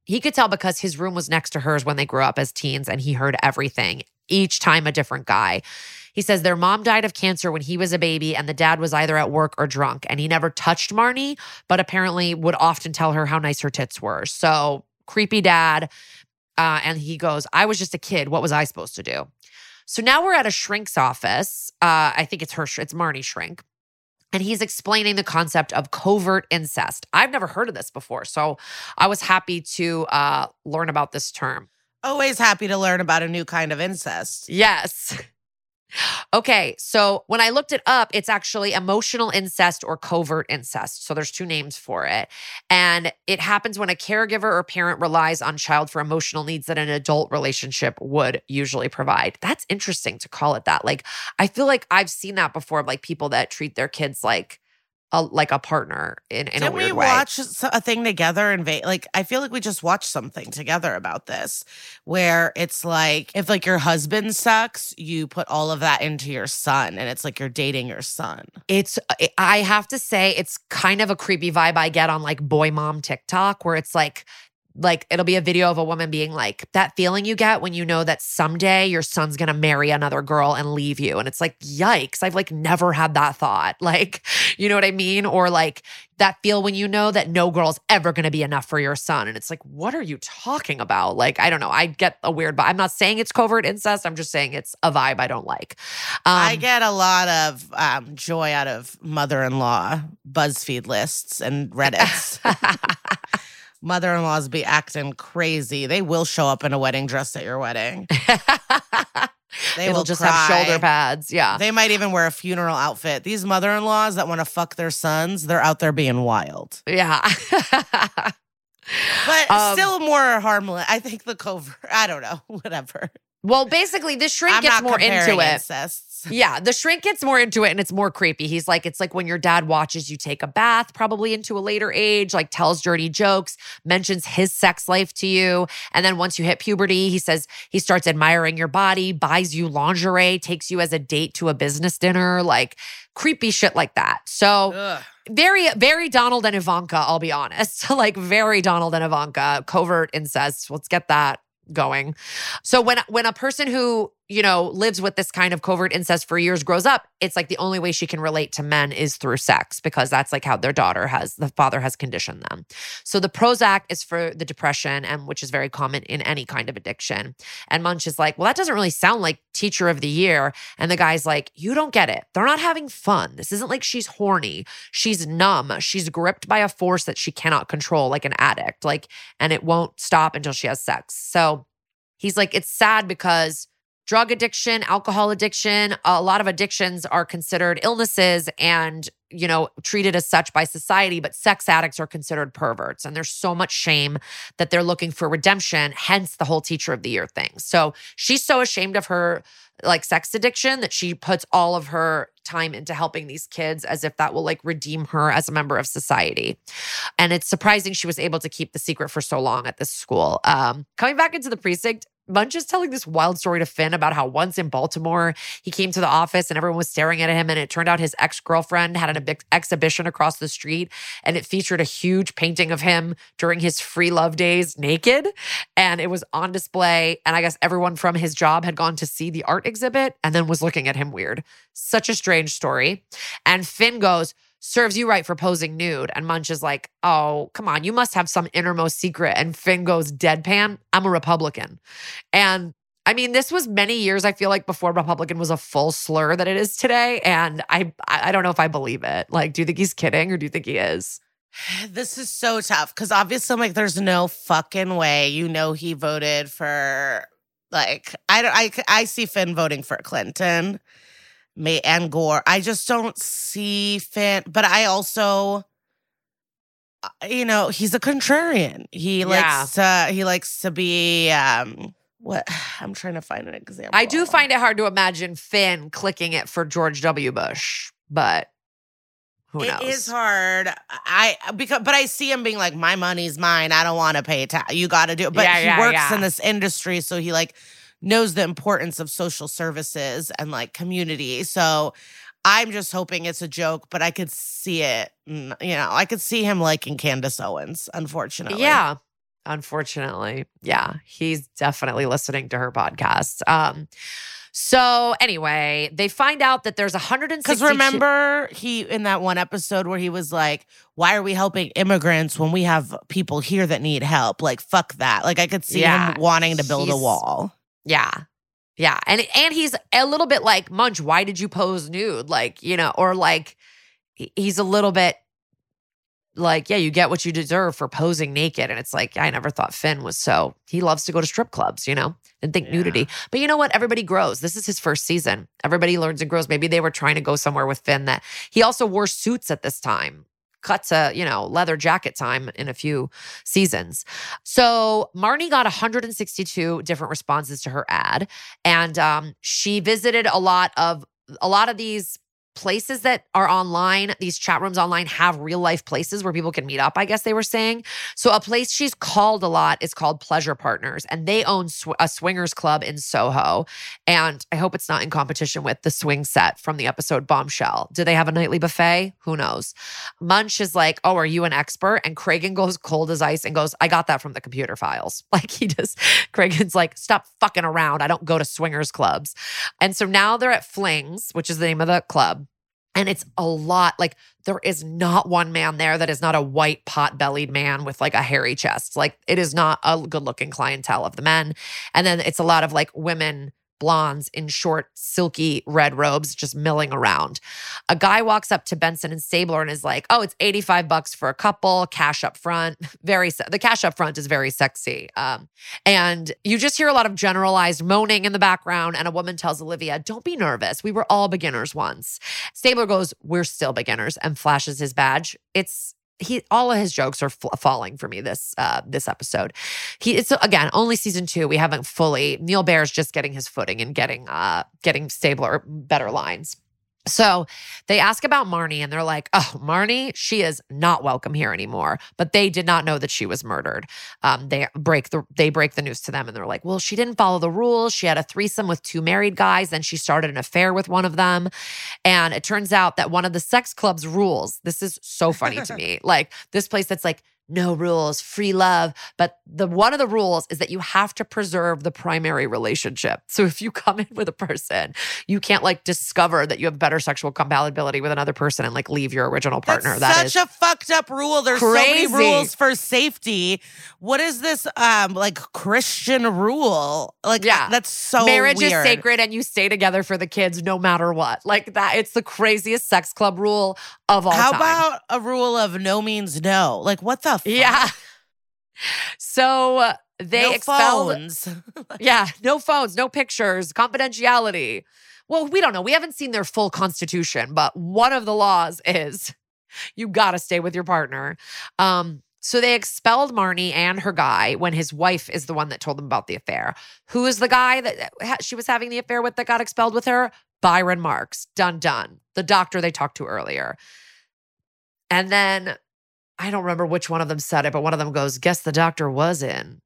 He could tell because his room was next to hers when they grew up as teens and he heard everything, each time a different guy. He says their mom died of cancer when he was a baby and the dad was either at work or drunk. And he never touched Marnie, but apparently would often tell her how nice her tits were. So creepy dad. Uh, and he goes, I was just a kid. What was I supposed to do? So now we're at a shrink's office. Uh, I think it's her, it's Marnie Shrink and he's explaining the concept of covert incest. I've never heard of this before, so I was happy to uh, learn about this term. Always happy to learn about a new kind of incest. Yes. Okay, so when I looked it up, it's actually emotional incest or covert incest. So there's two names for it. And it happens when a caregiver or parent relies on child for emotional needs that an adult relationship would usually provide. That's interesting to call it that. Like I feel like I've seen that before like people that treat their kids like a, like a partner in, in a weird we way. watch a thing together and va- like I feel like we just watched something together about this where it's like if like your husband sucks, you put all of that into your son and it's like you're dating your son. It's I have to say it's kind of a creepy vibe I get on like boy mom TikTok where it's like like it'll be a video of a woman being like that feeling you get when you know that someday your son's going to marry another girl and leave you. And it's like yikes I've like never had that thought. Like you know what I mean? Or like that feel when you know that no girl's ever going to be enough for your son. And it's like what are you talking about? Like I don't know. I get a weird but I'm not saying it's covert incest I'm just saying it's a vibe I don't like. Um, I get a lot of um, joy out of mother-in-law BuzzFeed lists and Reddits. Mother-in-laws be acting crazy. They will show up in a wedding dress at your wedding. They It'll will just cry. have shoulder pads. Yeah. They might even wear a funeral outfit. These mother-in-laws that want to fuck their sons, they're out there being wild. yeah. But Um, still more harmless. I think the covert, I don't know, whatever. well, basically, the shrink I'm gets not more into it. Yeah, the shrink gets more into it and it's more creepy. He's like, it's like when your dad watches you take a bath, probably into a later age, like tells dirty jokes, mentions his sex life to you. And then once you hit puberty, he says he starts admiring your body, buys you lingerie, takes you as a date to a business dinner, like creepy shit like that. So, Ugh. very, very Donald and Ivanka, I'll be honest. like, very Donald and Ivanka, covert incest. Let's get that going. So when when a person who, you know, lives with this kind of covert incest for years grows up, it's like the only way she can relate to men is through sex because that's like how their daughter has the father has conditioned them. So the Prozac is for the depression and which is very common in any kind of addiction. And Munch is like, "Well, that doesn't really sound like teacher of the year." And the guy's like, "You don't get it. They're not having fun. This isn't like she's horny. She's numb. She's gripped by a force that she cannot control like an addict. Like and it won't stop until she has sex." So He's like, it's sad because drug addiction, alcohol addiction, a lot of addictions are considered illnesses and, you know, treated as such by society, but sex addicts are considered perverts. And there's so much shame that they're looking for redemption, hence the whole teacher of the year thing. So she's so ashamed of her like sex addiction that she puts all of her time into helping these kids as if that will like redeem her as a member of society. And it's surprising she was able to keep the secret for so long at this school. Um, coming back into the precinct, Munch is telling this wild story to Fin about how once in Baltimore, he came to the office and everyone was staring at him. And it turned out his ex girlfriend had an exhibition across the street and it featured a huge painting of him during his free love days naked. And it was on display. And I guess everyone from his job had gone to see the art exhibit and then was looking at him weird. Such a strange story. And Fin goes, serves you right for posing nude. And Munch is like, oh, come on, you must have some innermost secret. And Fin goes, deadpan, I'm a Republican. And I mean, this was many years, I feel like, before Republican was a full slur that it is today. And I I don't know if I believe it. Like, do you think he's kidding or do you think he is? This is so tough because obviously, I'm like, there's no fucking way you know he voted for like I don't I I see Fin voting for Clinton. May and Gore. I just don't see Fin, but I also uh, you know, he's a contrarian. He yeah. likes to he likes to be um what I'm trying to find an example. I do find it hard to imagine Fin clicking it for George W. Bush, but who knows? It is hard. I because but I see him being like, my money's mine. I don't want to pay tax. You got to do it. But yeah, he yeah, works in this industry, so he like knows the importance of social services and like community. So I'm just hoping it's a joke, but I could see it. You know, I could see him liking Candace Owens, unfortunately. Yeah. Unfortunately. Yeah. He's definitely listening to her podcast. Um, so anyway, they find out that there's 160. Because remember, he in that one episode where he was like, "Why are we helping immigrants when we have people here that need help?" Like, fuck that. Like, I could see yeah, him wanting to build a wall. Yeah. Yeah. And and he's a little bit like, Munch, why did you pose nude? Like, you know, or like he's a little bit like, yeah, you get what you deserve for posing naked. And it's like, I never thought Fin was so he loves to go to strip clubs, you know, and think yeah. nudity. But you know what? Everybody grows. This is his first season. Everybody learns and grows. Maybe they were trying to go somewhere with Fin that he also wore suits at this time cut to, you know, leather jacket time in a few seasons. So Marnie got 162 different responses to her ad. And um, she visited a lot of a lot of these places that are online, these chat rooms online have real life places where people can meet up, I guess they were saying. So, a place she's called a lot is called Pleasure Partners, and they own sw- a swingers club in Soho. And I hope it's not in competition with the swing set from the episode Bombshell. Do they have a nightly buffet? Who knows? Munch is like, Oh, are you an expert? And Cragen goes cold as ice and goes, I got that from the computer files. Like, he just, Cragen's like, Stop fucking around. I don't go to swingers clubs. And so now they're at Flings, which is the name of the club. And it's a lot. Like, there is not one man there that is not a white, pot bellied man with like a hairy chest. Like, it is not a good looking clientele of the men. And then it's a lot of like women blondes in short, silky red robes just milling around. A guy walks up to Benson and Stabler and is like, "Oh, it's 85 bucks for a couple, cash up front." Very the cash up front is very sexy. Um, and you just hear a lot of generalized moaning in the background and a woman tells Olivia, "Don't be nervous. We were all beginners once." Stabler goes, "We're still beginners," and flashes his badge. It's he all of his jokes are f- falling for me this uh this episode. He it's again only season 2 we haven't fully Neal Baer's just getting his footing and getting uh getting stabler better lines. So they ask about Marnie and they're like, oh, Marnie, she is not welcome here anymore. But they did not know that she was murdered. Um, they break the they break the news to them and they're like, well, she didn't follow the rules. She had a threesome with two married guys. Then she started an affair with one of them. And it turns out that one of the sex club's rules, this is so funny to me. Like this place that's like no rules, free love. But the one of the rules is that you have to preserve the primary relationship. So if you come in with a person, you can't like discover that you have better sexual compatibility with another person and like leave your original partner. That's That such a fucked up rule. There's so many rules for safety. What is this um like Christian rule? Like Yeah. that's so marriage is sacred and you stay together for the kids no matter what. Like that, it's the craziest sex club rule of all How time. about a rule of no means no? Like what the fuck? yeah. So uh, they no expelled phones. Yeah, no phones, no pictures, confidentiality. Well, we don't know. We haven't seen their full constitution, but one of the laws is you got to stay with your partner. Um, so they expelled Marnie and her guy when his wife is the one that told them about the affair. Who is the guy that ha- she was having the affair with that got expelled with her? Byron Marks. Done, done. The doctor they talked to earlier. And then I don't remember which one of them said it, but one of them goes, Guess the doctor was in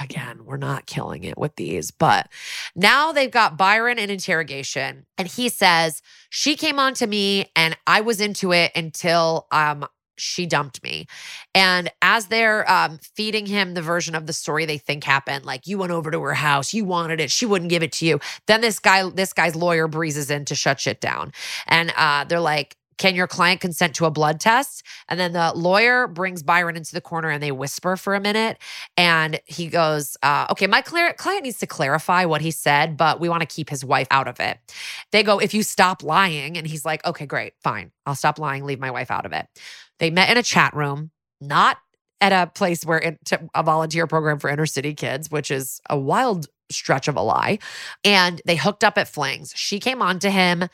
again, we're not killing it with these, but now they've got Byron in interrogation and he says, She came on to me and I was into it until um she dumped me. And as they're um, feeding him the version of the story they think happened, like you went over to her house, you wanted it, she wouldn't give it to you. Then this guy, this guy's lawyer breezes in to shut shit down. And uh, they're like, can your client consent to a blood test? And then the lawyer brings Byron into the corner and they whisper for a minute. And he goes, uh, Okay, my clear- client needs to clarify what he said, but we want to keep his wife out of it. They go, If you stop lying. And he's like, Okay, great, fine. I'll stop lying, leave my wife out of it. They met in a chat room, not at a place where it, a volunteer program for inner city kids, which is a wild stretch of a lie. And they hooked up at Flings. She came on to him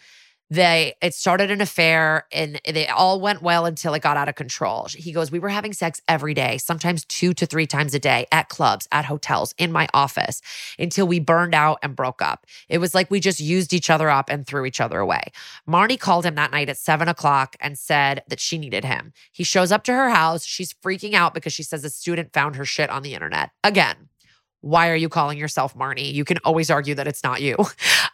they it started an affair and they all went well until it got out of control. He goes we were having sex every day sometimes two to three times a day at clubs at hotels in my office until we burned out and broke up. It was like we just used each other up and threw each other away. Marnie called him that night at seven o'clock and said that she needed him. He shows up to her house. She's freaking out because she says a student found her shit on the internet. Again why are you calling yourself marnie? You can always argue that it's not you.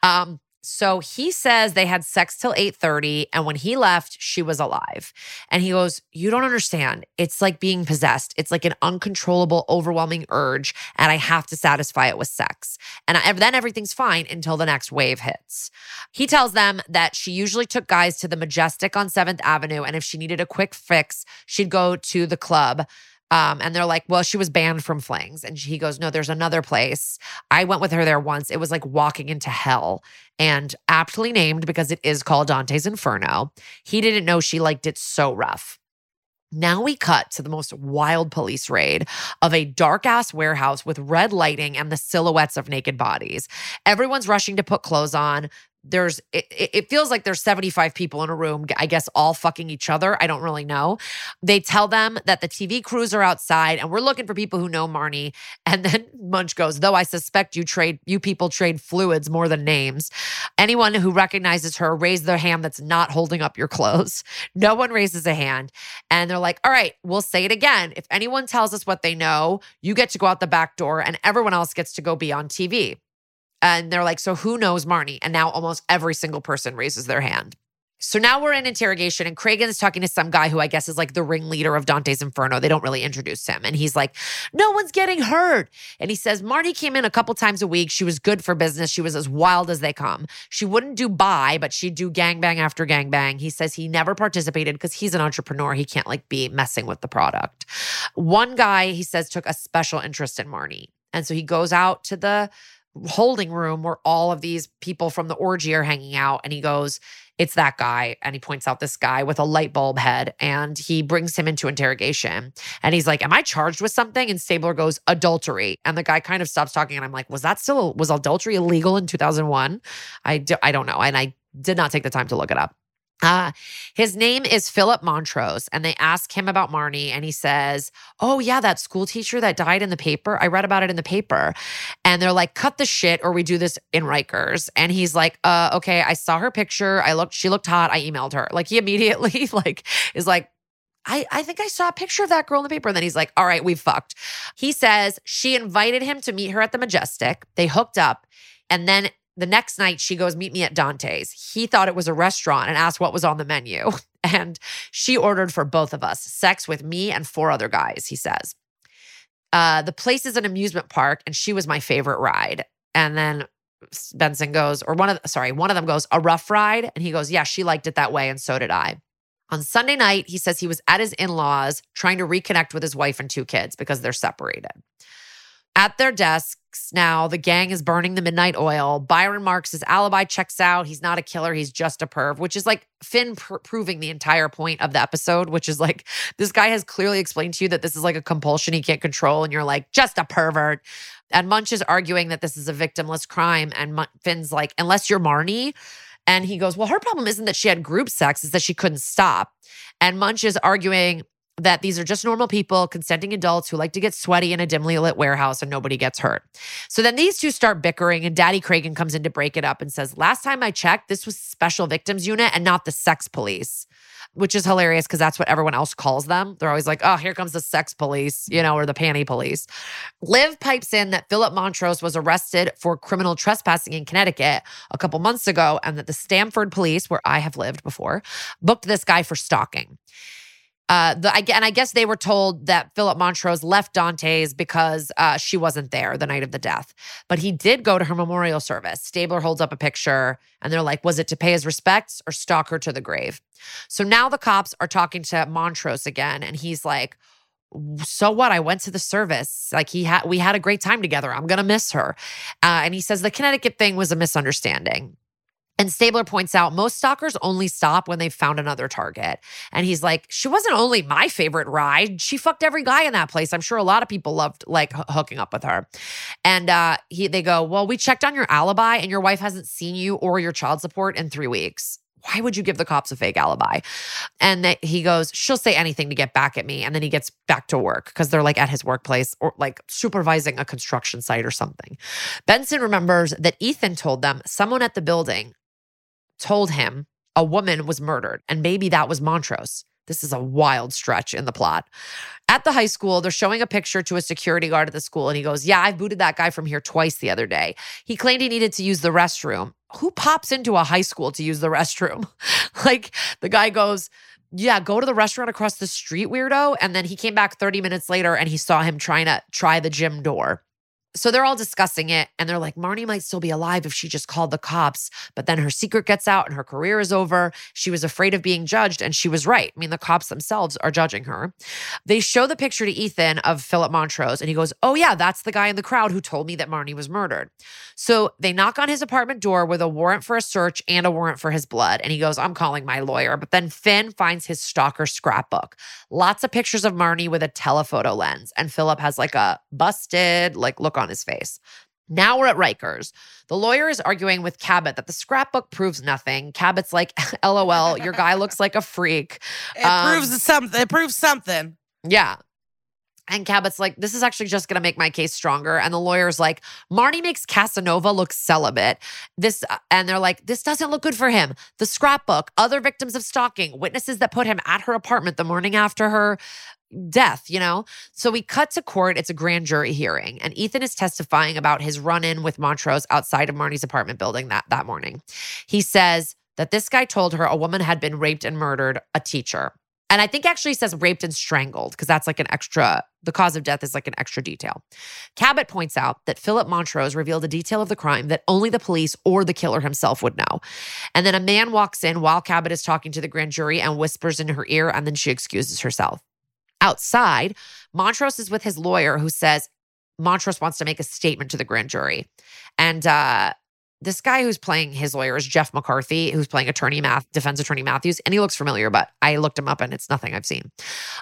Um so he says they had sex till 8:30 and when he left she was alive. And he goes, "You don't understand. It's like being possessed. It's like an uncontrollable overwhelming urge and I have to satisfy it with sex." And then everything's fine until the next wave hits. He tells them that she usually took guys to the Majestic on 7th Avenue and if she needed a quick fix, she'd go to the club. Um, and they're like, well, she was banned from flings. And he goes, no, there's another place. I went with her there once. It was like walking into hell and aptly named because it is called Dante's Inferno. He didn't know she liked it so rough. Now we cut to the most wild police raid of a dark ass warehouse with red lighting and the silhouettes of naked bodies. Everyone's rushing to put clothes on. There's, it, it feels like there's 75 people in a room, I guess all fucking each other. I don't really know. They tell them that the TV crews are outside and we're looking for people who know Marnie. And then Munch goes, though I suspect you trade, you people trade fluids more than names. Anyone who recognizes her, raise their hand that's not holding up your clothes. No one raises a hand. And they're like, all right, we'll say it again. If anyone tells us what they know, you get to go out the back door and everyone else gets to go be on TV. And they're like, so who knows Marnie? And now almost every single person raises their hand. So now we're in interrogation, and Cragen's talking to some guy who I guess is like the ringleader of Dante's Inferno. They don't really introduce him. And he's like, No one's getting hurt. And he says, Marnie came in a couple times a week. She was good for business. She was as wild as they come. She wouldn't do buy, but she'd do gangbang after gangbang. He says he never participated because he's an entrepreneur. He can't like be messing with the product. One guy, he says, took a special interest in Marnie. And so he goes out to the holding room where all of these people from the orgy are hanging out and he goes it's that guy and he points out this guy with a light bulb head and he brings him into interrogation and he's like am i charged with something? And stabler goes adultery and the guy kind of stops talking and i'm like was that still was adultery illegal in 2001 i, do, I don't know and i did not take the time to look it up uh, his name is Philip Montrose, and they ask him about Marnie, and he says, Oh, yeah, that school teacher that died in the paper. I read about it in the paper. And they're like, Cut the shit, or we do this in Rikers. And he's like, Uh, okay, I saw her picture. I looked, she looked hot. I emailed her. Like, he immediately, like, is like, I, I think I saw a picture of that girl in the paper. And then he's like, all right, we've fucked. He says she invited him to meet her at the Majestic. They hooked up. And then the next night she goes, meet me at Dante's. He thought it was a restaurant and asked what was on the menu. And she ordered for both of us sex with me and four other guys, he says. Uh, the place is an amusement park, and she was my favorite ride. And then Benson goes, or one of, sorry, one of them goes, a rough ride. And he goes, yeah, she liked it that way. And so did I. On Sunday night, he says he was at his in laws trying to reconnect with his wife and two kids because they're separated. At their desks now, the gang is burning the midnight oil. Byron Marks' alibi checks out. He's not a killer, he's just a perv, which is like Fin pr- proving the entire point of the episode, which is like this guy has clearly explained to you that this is like a compulsion he can't control, and you're like, just a pervert. And Munch is arguing that this is a victimless crime. And Fin's like, unless you're Marnie. And he goes, well, her problem isn't that she had group sex, it's that she couldn't stop. And Munch is arguing that these are just normal people, consenting adults who like to get sweaty in a dimly lit warehouse and nobody gets hurt. So then these two start bickering, and Daddy Cragen comes in to break it up and says, Last time I checked, this was special victims unit and not the sex police, which is hilarious because that's what everyone else calls them. They're always like, Oh, here comes the sex police, you know, or the panty police. Liv pipes in that Philip Montrose was arrested for criminal trespassing in Connecticut a couple months ago, and that the Stamford police, where I have lived before, booked this guy for stalking. Uh, the, and I guess they were told that Philip Montrose left Dante's because uh, she wasn't there the night of the death. But he did go to her memorial service. Stabler holds up a picture and they're like, was it to pay his respects or stalk her to the grave? So now the cops are talking to Montrose again, and he's like, so what? I went to the service. Like he had, we had a great time together. I'm gonna miss her. Uh, and he says the Connecticut thing was a misunderstanding. And Stabler points out most stalkers only stop when they've found another target. And he's like, she wasn't only my favorite ride. She fucked every guy in that place. I'm sure a lot of people loved like h- hooking up with her. And uh, he, they go, well, we checked on your alibi and your wife hasn't seen you or your child support in three weeks. Why would you give the cops a fake alibi? And he goes, she'll say anything to get back at me. And then he gets back to work because they're like at his workplace or like supervising a construction site or something. Benson remembers that Ethan told them someone at the building told him a woman was murdered, and maybe that was Montrose. This is a wild stretch in the plot. At the high school, they're showing a picture to a security guard at the school, and he goes, Yeah, I booted that guy from here twice the other day. He claimed he needed to use the restroom. Who pops into a high school to use the restroom? like the guy goes, yeah, go to the restaurant across the street, weirdo. And then he came back 30 minutes later and he saw him trying to try the gym door. So they're all discussing it and they're like, Marnie might still be alive if she just called the cops. But then her secret gets out and her career is over. She was afraid of being judged and she was right. I mean, the cops themselves are judging her. They show the picture to Ethan of Philip Montrose and he goes, Oh, yeah, that's the guy in the crowd who told me that Marnie was murdered. So they knock on his apartment door with a warrant for a search and a warrant for his blood. And he goes, I'm calling my lawyer. But then Fin finds his stalker scrapbook. Lots of pictures of Marnie with a telephoto lens. And Philip has like a busted, like, look on on his face. Now we're at Rikers. The lawyer is arguing with Cabot that the scrapbook proves nothing. Cabot's like, LOL, your guy looks like a freak. It um, proves something. It proves something. Yeah. And Cabot's like, this is actually just going to make my case stronger. And the lawyer's like, Marnie makes Casanova look celibate. This, uh, and they're like, this doesn't look good for him. The scrapbook, other victims of stalking, witnesses that put him at her apartment the morning after her death, you know? So we cut to court. It's a grand jury hearing, and Ethan is testifying about his run in with Montrose outside of Marnie's apartment building that, that morning. He says that this guy told her a woman had been raped and murdered, a teacher. And I think actually says raped and strangled because that's like an extra, the cause of death is like an extra detail. Cabot points out that Philip Montrose revealed a detail of the crime that only the police or the killer himself would know. And then a man walks in while Cabot is talking to the grand jury and whispers in her ear, and then she excuses herself. Outside, Montrose is with his lawyer who says Montrose wants to make a statement to the grand jury. And uh, this guy who's playing his lawyer is Jeff McCarthy, who's playing attorney Math, defense attorney Matthews, and he looks familiar, but I looked him up and it's nothing I've seen.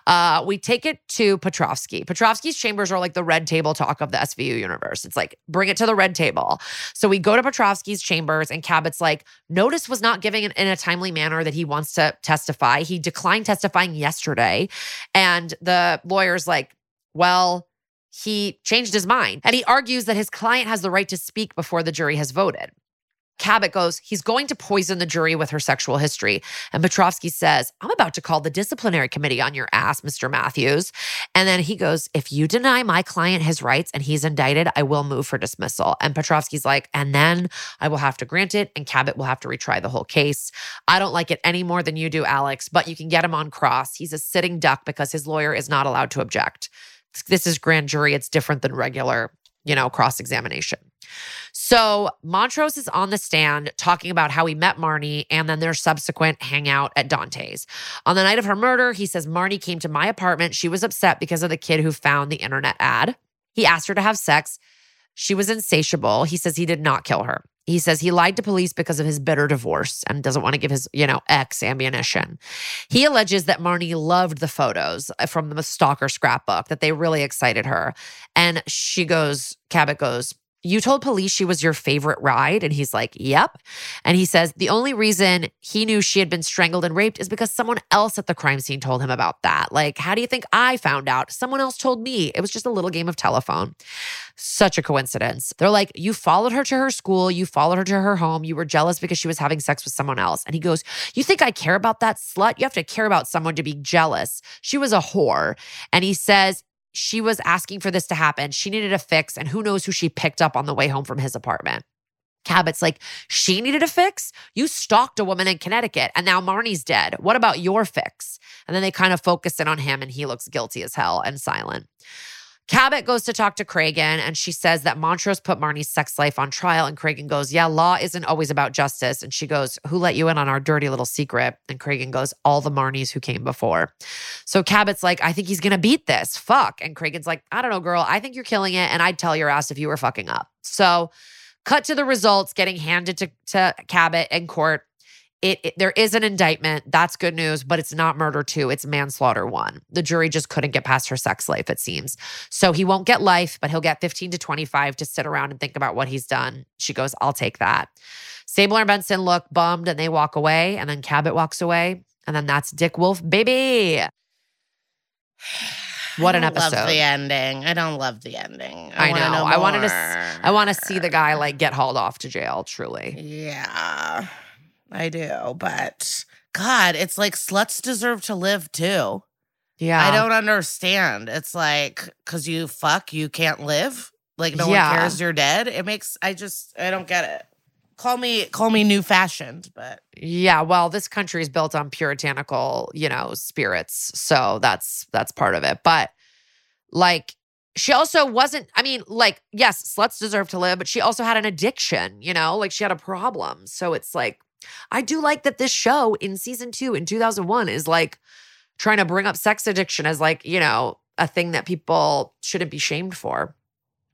Uh, we take it to Petrovsky. Petrovsky's chambers are like the red table talk of the SVU universe. It's like bring it to the red table. So we go to Petrovsky's chambers, and Cabot's like, notice was not giving in a timely manner that he wants to testify. He declined testifying yesterday, and the lawyer's like, well he changed his mind and he argues that his client has the right to speak before the jury has voted. Cabot goes, he's going to poison the jury with her sexual history. And Petrovsky says, I'm about to call the disciplinary committee on your ass, Mr. Matthews. And then he goes, if you deny my client his rights and he's indicted, I will move for dismissal. And Petrovsky's like, and then I will have to grant it and Cabot will have to retry the whole case. I don't like it any more than you do, Alex, but you can get him on cross. He's a sitting duck because his lawyer is not allowed to object. This is grand jury. It's different than regular, you know, cross examination. So Montrose is on the stand talking about how he met Marnie and then their subsequent hangout at Dante's. On the night of her murder, he says Marnie came to my apartment. She was upset because of the kid who found the internet ad. He asked her to have sex. She was insatiable. He says he did not kill her. He says he lied to police because of his bitter divorce and doesn't want to give his, you know, ex ammunition. He alleges that Marnie loved the photos uh, from the stalker scrapbook, that they really excited her. And she goes, Cabot goes, you told police she was your favorite ride? And he's like, Yep. And he says the only reason he knew she had been strangled and raped is because someone else at the crime scene told him about that. Like, how do you think I found out? Someone else told me. It was just a little game of telephone. Such a coincidence. They're like, You followed her to her school, you followed her to her home, you were jealous because she was having sex with someone else. And he goes, You think I care about that slut? You have to care about someone to be jealous. She was a whore. And he says, she was asking for this to happen. She needed a fix, and who knows who she picked up on the way home from his apartment. Cabot's like, she needed a fix? You stalked a woman in Connecticut and now Marnie's dead. What about your fix? And then they kind of focus in on him and he looks guilty as hell and silent. Cabot goes to talk to Cragen and she says that Montrose put Marnie's sex life on trial. And Cragen goes, Yeah, law isn't always about justice. And she goes, Who let you in on our dirty little secret? And Cragen goes, All the Marnies who came before. So Cabot's like, I think he's going to beat this. Fuck. And Cragen's like, I don't know, girl. I think you're killing it. And I'd tell your ass if you were fucking up. So cut to the results getting handed to, to Cabot in court. It, it, there is an indictment. That's good news, but it's not murder two. It's manslaughter one. The jury just couldn't get past her sex life, it seems. So he won't get life, but he'll get 15 to 25 to sit around and think about what he's done. She goes, I'll take that. Stabler and Benson look bummed and they walk away. And then Cabot walks away. And then that's Dick Wolf, baby. What an episode! Love the ending. I don't love the ending. I, I, know. know. I wanted to. I want to see the guy like get hauled off to jail. Truly. Yeah. I do, but God, it's like sluts deserve to live too. Yeah. I don't understand. It's like because you fuck, you can't live. Like no Yeah. one cares you're dead. It makes I just I don't get it. Call me call me new fashioned, but Yeah, well, this country is built on puritanical, you know, spirits. So that's that's part of it. But like she also wasn't, I mean, like, yes, sluts deserve to live, but she also had an addiction, you know, like she had a problem. So it's like, I do like that this show in season two in 2001 is like trying to bring up sex addiction as like, you know, a thing that people shouldn't be shamed for.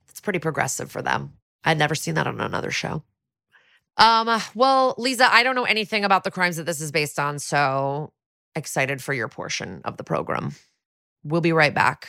It's pretty progressive for them. I'd never seen that on another show. Um, well, Liza, I don't know anything about the crimes that this is based on, so excited for your portion of the program. We'll be right back.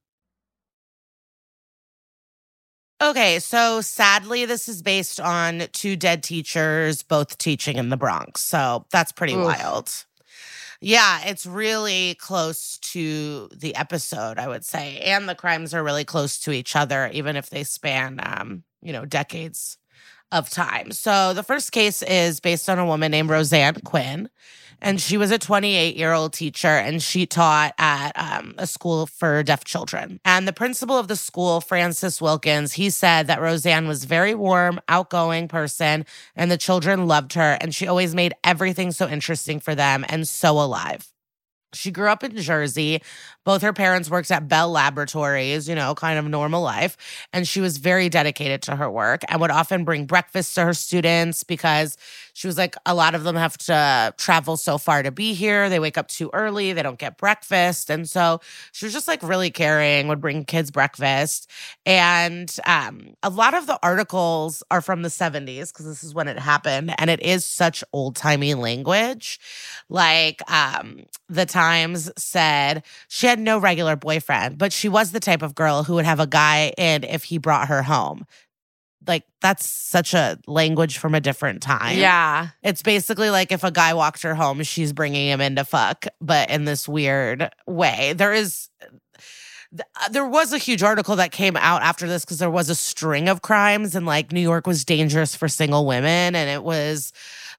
Okay, so sadly, this is based on two dead teachers, both teaching in the Bronx. So that's pretty Oof. wild. Yeah, it's really close to the episode, I would say. And the crimes are really close to each other, even if they span, um, you know, decades of time. So the first case is based on a woman named Roseann Quinn. And she was a 28 year old teacher and she taught at um, a school for deaf children. And the principal of the school, Francis Wilkins, he said that Roseann was a very warm, outgoing person, and the children loved her. And she always made everything so interesting for them and so alive. She grew up in Jersey. Both her parents worked at Bell Laboratories, you know, kind of normal life. And she was very dedicated to her work and would often bring breakfast to her students because she was like, a lot of them have to travel so far to be here. They wake up too early, they don't get breakfast. And so she was just like really caring, would bring kids breakfast. And um, a lot of the articles are from the 70s because this is when it happened. And it is such old timey language. Like um, the Times said, she had no regular boyfriend, but she was the type of girl who would have a guy in if he brought her home. Like that's such a language from a different time. Yeah. It's basically like if a guy walked her home, she's bringing him in to fuck, but in this weird way. There is uh, there was a huge article that came out after this because there was a string of crimes and like New York was dangerous for single women and it was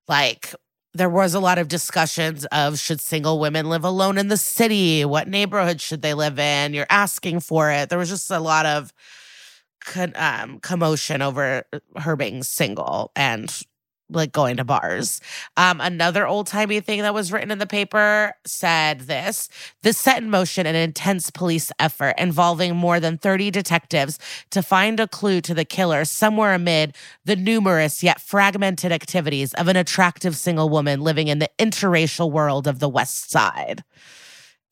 like there was a lot of discussions of should single women live alone in the city? What neighborhood should they live in? You're asking for it. There was just a lot of con- um, commotion over her being single and like going to bars. Um, another old timey thing that was written in the paper said this this set in motion an intense police effort involving more than 30 detectives to find a clue to the killer somewhere amid the numerous yet fragmented activities of an attractive single woman living in the interracial world of the West Side.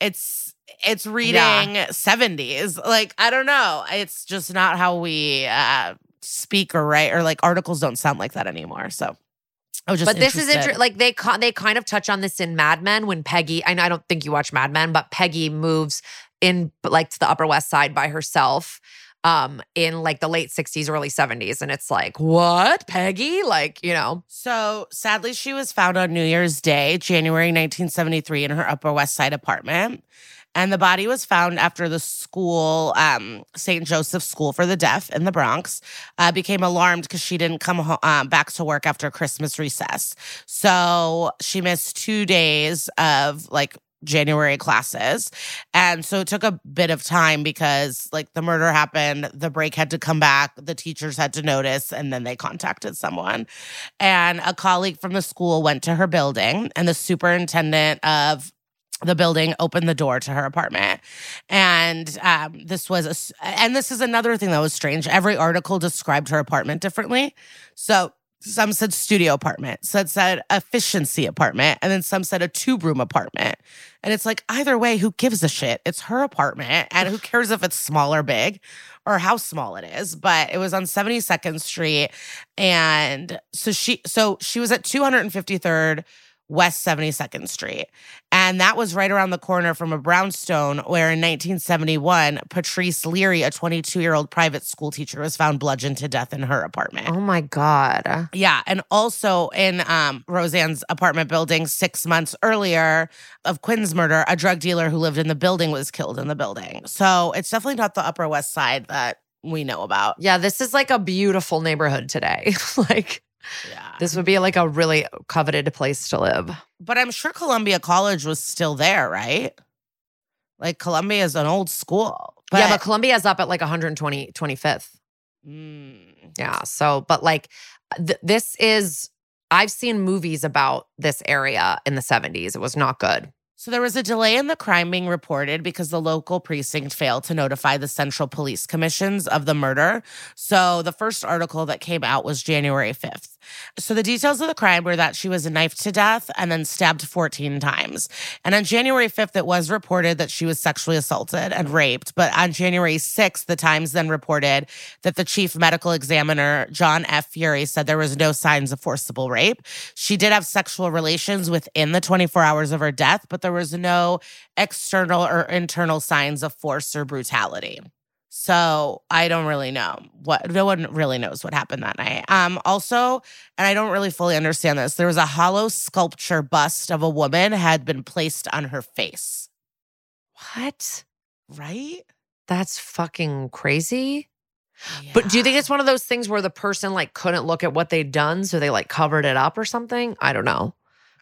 It's it's reading Yeah. 70s. Like, I don't know. It's just not how we uh speak or write or like articles don't sound like that anymore. So I was just but this is interesting. like they they kind of touch on this in Mad Men when Peggy. I know I don't think you watch Mad Men, but Peggy moves in like to the Upper West Side by herself um in like the late 60s early 70s and it's like what peggy like you know So sadly, she was found on New Year's Day, January 1973, in her Upper West Side apartment. And the body was found after the school, um, St. Joseph's School for the Deaf in the Bronx, uh, became alarmed because she didn't come um, back to work after Christmas recess. So she missed two days of like January classes. And so it took a bit of time because like the murder happened, the break had to come back, the teachers had to notice, and then they contacted someone. And a colleague from the school went to her building, and the superintendent of the building opened the door to her apartment. And um, this was a and this is another thing that was strange. Every article described her apartment differently. So some said studio apartment some said efficiency apartment and then some said a two room apartment. And it's like either way who gives a shit? It's her apartment and who cares if it's small or big or how small it is? But it was on 72nd street and so she so she was at 253rd West 72nd Street. And that was right around the corner from a brownstone where in 1971, Patrice Leary, a 22 year old private school teacher, was found bludgeoned to death in her apartment. oh my god Yeah. And also in um, Roseann's apartment building six months earlier of Quinn's murder, a drug dealer who lived in the building was killed in the building. So it's definitely not the Upper West Side that we know about. yeah this is like a beautiful neighborhood today like Yeah. this would be like a really coveted place to live But I'm sure Columbia College was still there, right? Like Columbia is an old school. yeah but columbia's up at like 120 25th Mm. Yeah. So, but like th- this is, I've seen movies about this area in the 70s. It was not good. So there was a delay in the crime being reported because the local precinct failed to notify the Central Police Commissions of the murder. So the first article that came out was January 5th. So the details of the crime were that she was knifed to death and then stabbed 14 times. And on January 5th, it was reported that she was sexually assaulted and raped. But on January 6th, the Times then reported that the chief medical examiner, John F. Fury, said there was no signs of forcible rape. She did have sexual relations within the 24 hours of her death, but there was no external or internal signs of force or brutality. So I don't really know what no one really knows what happened that night. Um also, and I don't really fully understand this, there was a hollow sculpture bust of a woman had been placed on her face. What? Right? That's fucking crazy. But do you think it's one of those things where the person like couldn't look at what they'd done, so they like covered it up or something? I don't know.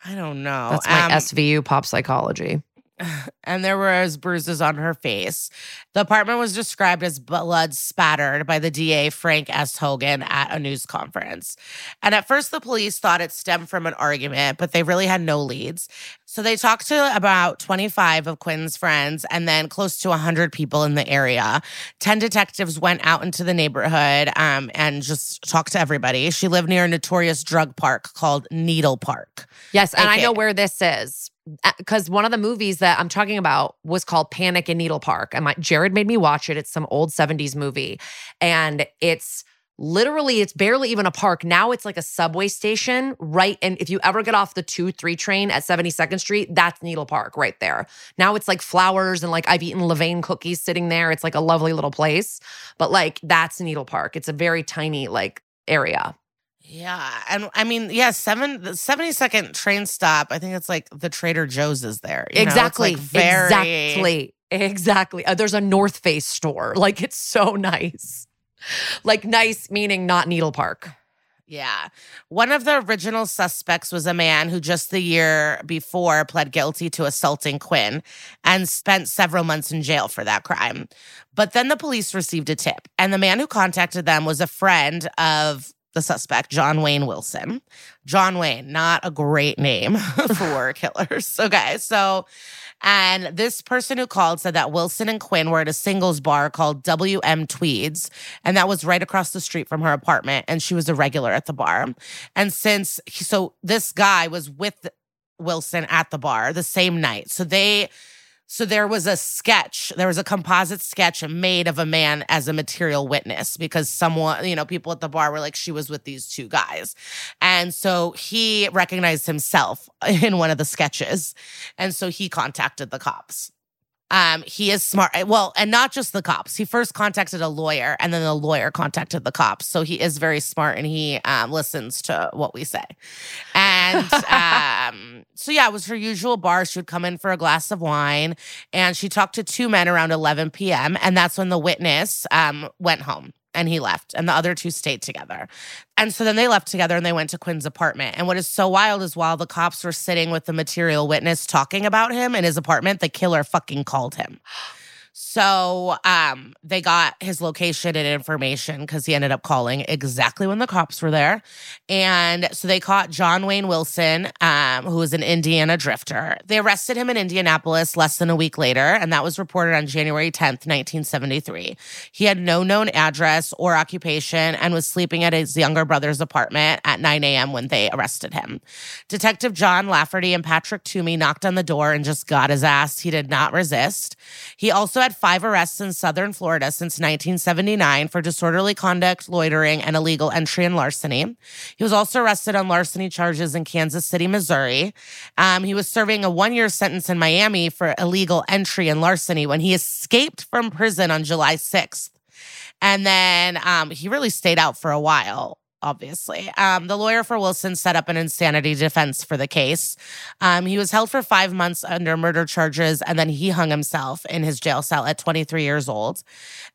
I don't know. That's my Um, SVU pop psychology. and there was bruises on her face. The apartment was described as blood spattered by the DA Frank S. Hogan at a news conference. And at first, the police thought it stemmed from an argument, but they really had no leads. So they talked to about 25 of Quinn's friends and then close to 100 people in the area. 10 detectives went out into the neighborhood um, and just talked to everybody. She lived near a notorious drug park called Needle Park. Yes, and I know where this is because one of the movies that I'm talking about was called Panic in Needle Park, and my Jared made me watch it. It's some old '70s movie, and it's literally it's barely even a park. Now it's like a subway station right and if you ever get off the 2-3 train at 72nd street that's needle park right there. Now it's like flowers and like i've eaten levain cookies sitting there. It's like a lovely little place but like that's needle park. It's a very tiny like area Yeah. And I mean, yeah, seven the 72nd train stop. I think it's like the Trader Joe's is there. you know? Exactly. like very Exactly. Exactly. Uh, there's a North Face store. Like it's so nice. Like nice meaning not Needle Park. Yeah. One of the original suspects was a man who just the year before pled guilty to assaulting Quinn and spent several months in jail for that crime. But then the police received a tip, and the man who contacted them was a friend of the suspect, John Wayne Wilson. John Wayne, not a great name for killers. Okay. So, and this person who called said that Wilson and Quinn were at a singles bar called WM Tweeds, and that was right across the street from her apartment. And she was a regular at the bar. And since, so this guy was with Wilson at the bar the same night. So they, so there was a sketch, there was a composite sketch made of a man as a material witness because someone, you know, people at the bar were like, she was with these two guys. And so he recognized himself in one of the sketches. And so he contacted the cops. Um, he is smart. Well, and not just the cops. He first contacted a lawyer and then the lawyer contacted the cops. So he is very smart and he um, listens to what we say. And um, so, yeah, it was her usual bar. She would come in for a glass of wine and she talked to two men around 11 p.m. And that's when the witness um, went home and he left and the other two stayed together. And so then they left together and they went to Quinn's apartment. And what is so wild is while the cops were sitting with the material witness talking about him in his apartment, the killer fucking called him. So um, they got his location and information because he ended up calling exactly when the cops were there. And so they caught John Wayne Wilson, um, who was an Indiana drifter. They arrested him in Indianapolis less than a week later, and that was reported on January 10th, 1973. He had no known address or occupation and was sleeping at his younger brother's apartment at 9 a.m. when they arrested him. Detective John Lafferty and Patrick Toomey knocked on the door and just got his ass. He did not resist. He also had five arrests in southern Florida since 1979 for disorderly conduct, loitering, and illegal entry and larceny. He was also arrested on larceny charges in Kansas City, Missouri. Um, he was serving a one year sentence in Miami for illegal entry and larceny when he escaped from prison on July 6th. And then um, he really stayed out for a while, obviously. Um, the lawyer for Wilson set up an insanity defense for the case. Um, he was held for five months under murder charges, and then he hung himself in his jail cell at 23 years old.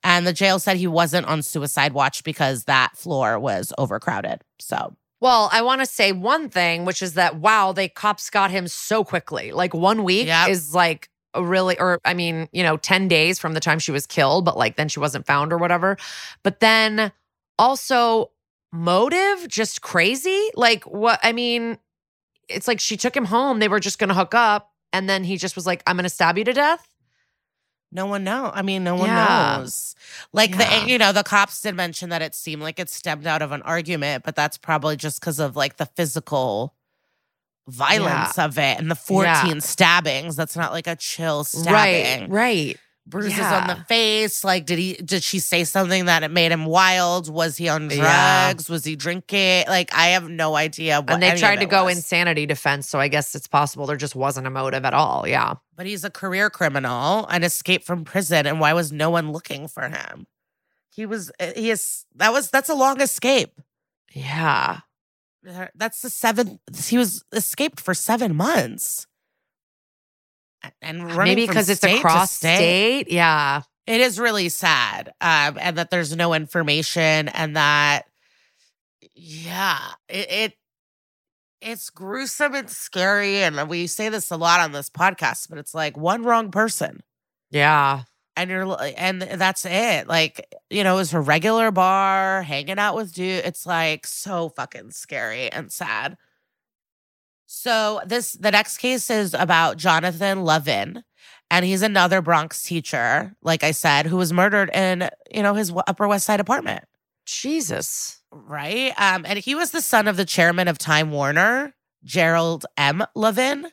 And the jail said he wasn't on suicide watch because that floor was overcrowded. So, Well, I want to say one thing, which is that wow, they cops got him so quickly. Like one week Yep. is like a really, or I mean, you know, 10 days from the time she was killed, but like then she wasn't found or whatever. But then also motive, just crazy. Like what, I mean, it's like she took him home. They were just going to hook up. And then he just was like, I'm going to stab you to death. No one knows. I mean, no one Yeah. knows. Like Yeah. the, you know, the cops did mention that it seemed like it stemmed out of an argument, but that's probably just because of like the physical violence of it and the 14 Yeah. stabbings. That's not like a chill Right. stabbing. Right. Bruises Yeah. on the face. Like, did he? Did she say something that it made him wild? Was he on drugs? Yeah. Was he drinking? Like, I have no idea. What and they tried to go was. insanity defense. So I guess it's possible there just wasn't a motive at all. Yeah. But he's a career criminal and escaped from prison. And why was no one looking for him? He was. eh, He is. That was. That's a long escape. Yeah. That's the seventh. He was escaped for seven months. And running Maybe because it's across state. state. Yeah. It is really sad, um, and that there's no information, and that yeah, it, it it's gruesome and scary, and we say this a lot on this podcast, but it's like one wrong person, Yeah. and you're and that's it. Like you know, it was a regular bar, hanging out with dude. It's like so fucking scary and sad. So this the next case is about Jonathan Levin, and he's another Bronx teacher, like I said, who was murdered in you know his Upper West Side apartment, Jesus. right? Um, and he was the son of the chairman of Time Warner, Gerald M. Levin,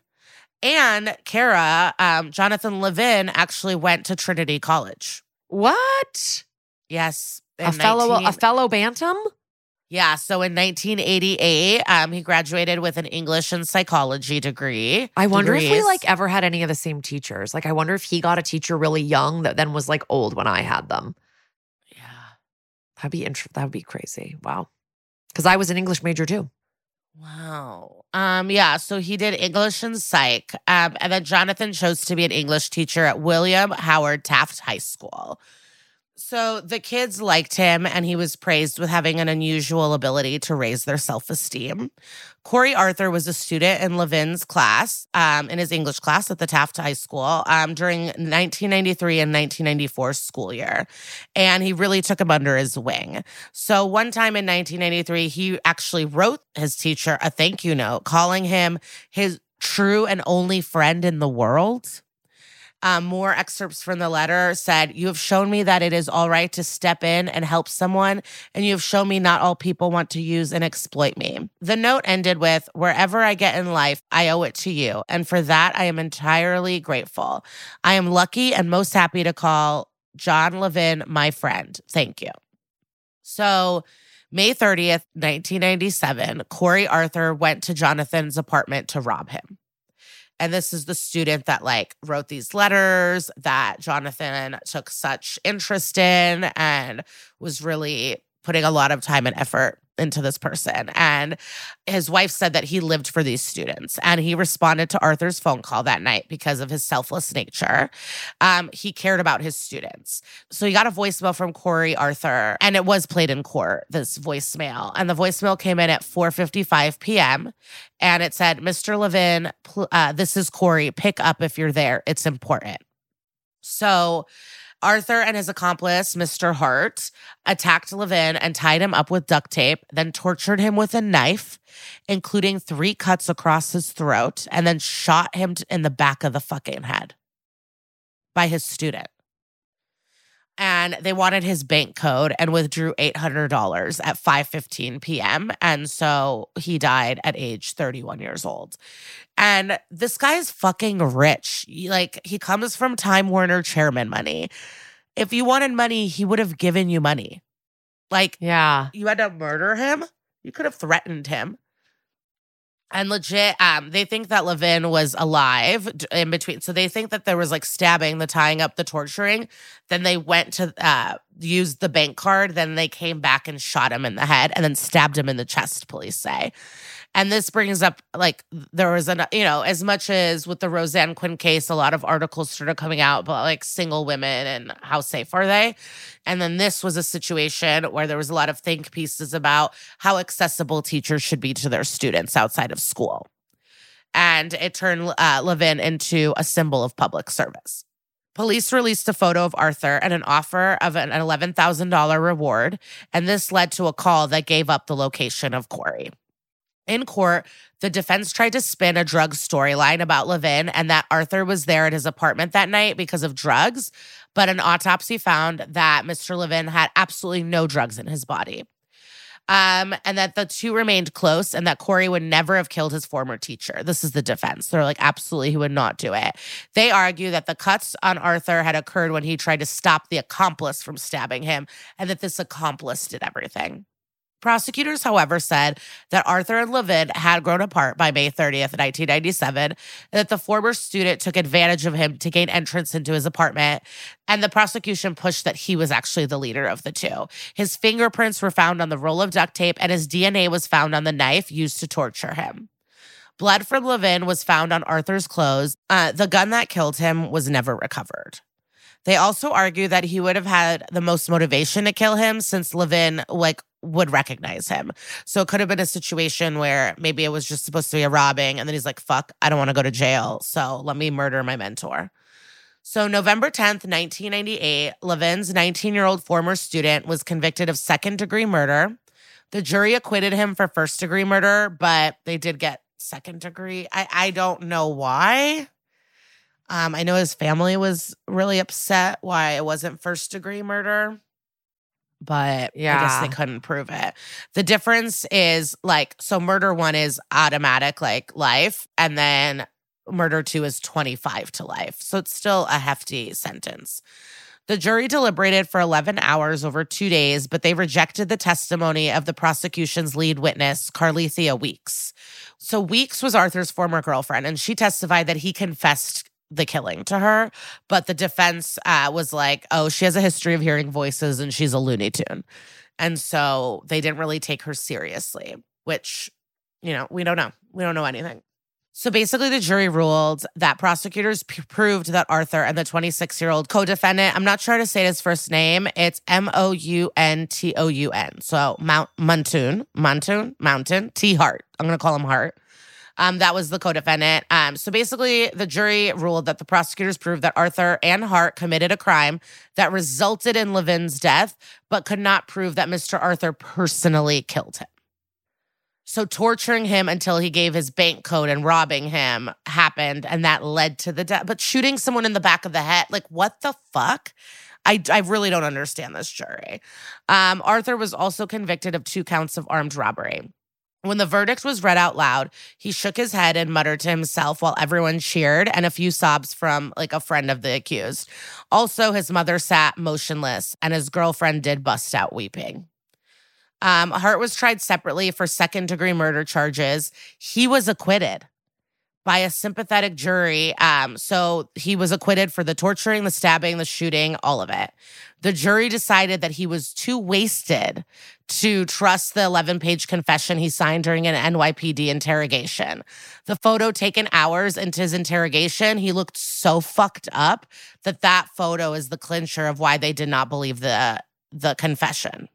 and Kara. Um, Jonathan Levin actually went to Trinity College. What? Yes, A fellow 19 a fellow bantam? Yeah, so in 1988, um, he graduated with an English and psychology degree. I wonder if we like ever had any of the same teachers. Like I wonder if he got a teacher really young that then was like old when I had them. Yeah. That'd be interesting. That would be crazy. Wow. Because I was an English major too. Wow. Um, yeah, so he did English and psych. Um, and then Jonathan chose to be an English teacher at William Howard Taft High School. So the kids liked him and he was praised with having an unusual ability to raise their self-esteem. Corey Arthur was a student in Levin's class, um, in his English class at the Taft High School um, during 1993 and 1994 school year. And he really took him under his wing. So one time in 1993, he actually wrote his teacher a thank you note calling him his true and only friend in the world. Um, more excerpts from the letter said, You have shown me that it is all right to step in and help someone, and you have shown me not all people want to use and exploit me. The note ended with, Wherever I get in life, I owe it to you. And for that, I am entirely grateful. I am lucky and most happy to call John Levin my friend. Thank you. So, May 30th, 1997, Corey Arthur went to Jonathan's apartment to rob him. And this is the student that like wrote these letters that Jonathan took such interest in and was really putting a lot of time and effort into this person. And his wife said that he lived for these students and he responded to Arthur's phone call that night because of his selfless nature. Um, he cared about his students. So he got a voicemail from Corey Arthur and it was played in court, this voicemail. And the voicemail came in at 4.55 p.m. and it said, Mr. Levin, pl- uh, this is Corey. Pick up if you're there. It's important. So Arthur and his accomplice, Mr. Hart, attacked Levin and tied him up with duct tape, then tortured him with a knife, including three cuts across his throat, and then shot him in the back of the fucking head by his student. And they wanted his bank code and withdrew $800 at 5:15 p.m. And so he died at age 31 years old. And this guy is fucking rich. Like he comes from Time Warner chairman money. If you wanted money, he would have given you money. Like Yeah. you had to murder him. You could have threatened him. And legit, um, they think that Levin was alive in between. So they think that there was like stabbing, the tying up, the torturing. Then they went to uh, use the bank card. Then they came back and shot him in the head and then stabbed him in the chest, police say. And this brings up like there was an, you know, as much as with the Roseann Quinn case, a lot of articles started coming out about like single women and how safe are they. And then this was a situation where there was a lot of think pieces about how accessible teachers should be to their students outside of school. And it turned uh, Levin into a symbol of public service. Police released a photo of Arthur and an offer of an $11,000 reward. And this led to a call that gave up the location of Corey. In court, the defense tried to spin a drug storyline about Levin and that Arthur was there at his apartment that night because of drugs, but an autopsy found that Mr. Levin had absolutely no drugs in his body. Um, and that the two remained close and that Corey would never have killed his former teacher. This is the defense. They're like, absolutely, he would not do it. They argue that the cuts on Arthur had occurred when he tried to stop the accomplice from stabbing him and that this accomplice did everything. Prosecutors, however, said that Arthur and Levin had grown apart by May 30th, 1997, and that the former student took advantage of him to gain entrance into his apartment. And the prosecution pushed that he was actually the leader of the two. His fingerprints were found on the roll of duct tape, and his DNA was found on the knife used to torture him. Blood from Levin was found on Arthur's clothes. Uh, the gun that killed him was never recovered. They also argue that he would have had the most motivation to kill him since Levin like would recognize him. So it could have been a situation where maybe it was just supposed to be a robbing and then he's like, "Fuck, I don't want to go to jail. So let me murder my mentor." So, November 10th, 1998, Levin's 19 year old former student was convicted of second degree murder. The jury acquitted him for first degree murder, but they did get second degree. I, I don't know why. Um, I know his family was really upset why it wasn't first degree murder, but yeah. I guess they couldn't prove it. The difference is like, so murder one is automatic, like life, and then murder two is 25 to life. So it's still a hefty sentence. The jury deliberated for 11 hours over two days, but they rejected the testimony of the prosecution's lead witness, Carlethia Weeks. So Weeks was Arthur's former girlfriend, and she testified that he confessed the killing to her, but the defense uh, was like, "Oh, she has a history of hearing voices, and she's a Looney Tune," and so they didn't really take her seriously. Which, you know, we don't know. We don't know anything. So basically, the jury ruled that prosecutors p- proved that Arthur and the 26 year old co defendant, I'm not sure to say his first name, it's M O U N T O U N. So Mount Montoon, Montoon, Mountain, T Hart. I'm going to call him Hart. Um, that was the co defendant. Um, so basically, the jury ruled that the prosecutors proved that Arthur and Hart committed a crime that resulted in Levin's death, but could not prove that Mr. Arthur personally killed him. So torturing him until he gave his bank code and robbing him happened, and that led to the death. But shooting someone in the back of the head, like what the fuck? I, I really don't understand this jury. Um, Arthur was also convicted of two counts of armed robbery. When the verdict was read out loud, he shook his head and muttered to himself while everyone cheered and a few sobs from like a friend of the accused. Also, his mother sat motionless and his girlfriend did bust out weeping. Um, Hart was tried separately for second degree murder charges. He was acquitted by a sympathetic jury. Um, so he was acquitted for the torturing, the stabbing, the shooting, all of it. The jury decided that he was too wasted to trust the 11 page confession he signed during an NYPD interrogation. The photo taken hours into his interrogation, he looked so fucked up that that photo is the clincher of why they did not believe the the confession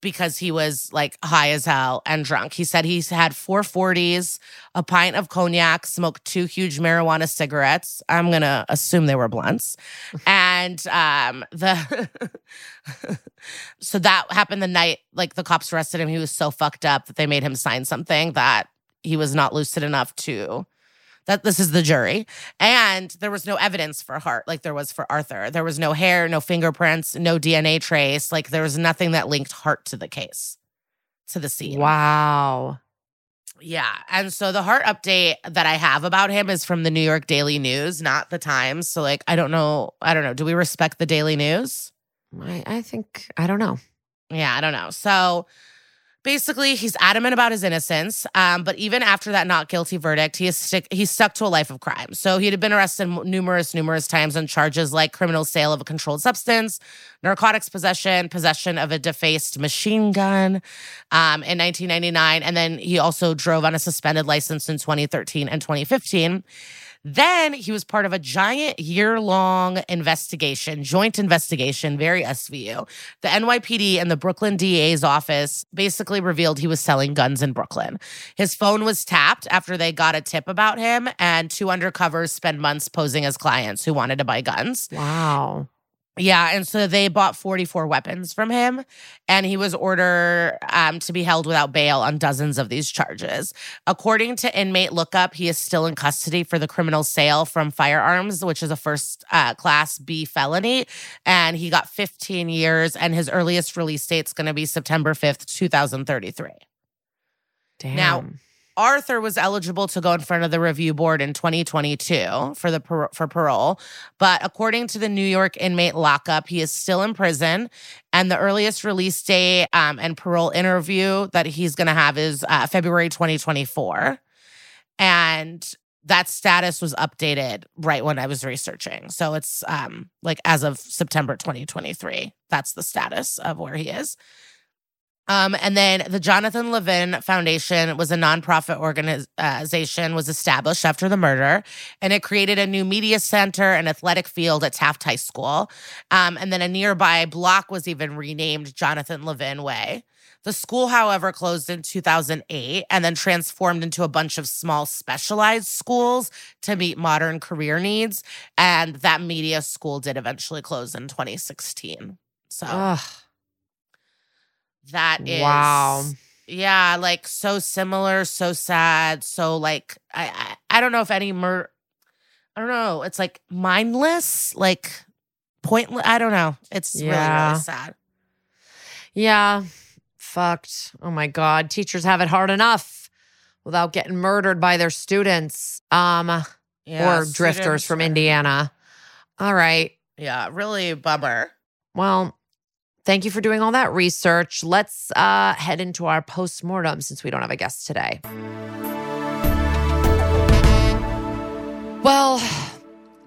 because he was like high as hell and drunk. He said he's had four forties, a pint of cognac, smoked two huge marijuana cigarettes. I'm going to assume they were blunts. and um the so that happened the night like the cops arrested him. He was so fucked up that they made him sign something that he was not lucid enough to that this is the jury. And there was no evidence for Hart like there was for Arthur. There was no hair, no fingerprints, no DNA trace. Like there was nothing that linked Hart to the case, to the scene. Wow. Yeah. And so the Hart update that I have about him is from the New York Daily News, not the Times. So like I don't know. I don't know. Do we respect the Daily News? I, I think, I don't know. Yeah, I don't know. So basically, he's adamant about his innocence. Um, but even after that not guilty verdict, he is stick he's stuck to a life of crime. So he had been arrested numerous, numerous times on charges like criminal sale of a controlled substance, narcotics possession, possession of a defaced machine gun um, in 1999. And then he also drove on a suspended license in 2013 and 2015. Then he was part of a giant year long investigation, joint investigation, very SVU. The NYPD and the Brooklyn DA's office basically revealed he was selling guns in Brooklyn. His phone was tapped after they got a tip about him, and two undercovers spent months posing as clients who wanted to buy guns. Wow. Yeah, and so they bought 44 weapons from him, and he was ordered um, to be held without bail on dozens of these charges. According to inmate lookup, he is still in custody for the criminal sale from firearms, which is a first uh, class B felony, and he got 15 years. And his earliest release date is going to be September 5th, 2033. Damn. Now, Arthur was eligible to go in front of the review board in 2022 for the par- for parole, but according to the New York inmate lockup, he is still in prison, and the earliest release date um, and parole interview that he's going to have is uh, February 2024, and that status was updated right when I was researching. So it's um, like as of September 2023, that's the status of where he is. Um, and then the Jonathan Levin Foundation was a nonprofit organization, was established after the murder, and it created a new media center and athletic field at Taft High School. Um, and then a nearby block was even renamed Jonathan Levin Way. The school, however, closed in 2008 and then transformed into a bunch of small specialized schools to meet modern career needs. And that media school did eventually close in 2016. So. Ugh. That is Wow. Yeah, like so similar, so sad, so like I I, I don't know if any mur I don't know. It's like mindless, like pointless. I don't know. It's really Yeah. really sad. Yeah. Fucked. Oh my God. Teachers have it hard enough without getting murdered by their students. Um, Yeah, or drifters from Indiana. All right. Yeah, really bummer. Well, thank you for doing all that research. Let's uh, head into our postmortem since we don't have a guest today. Well,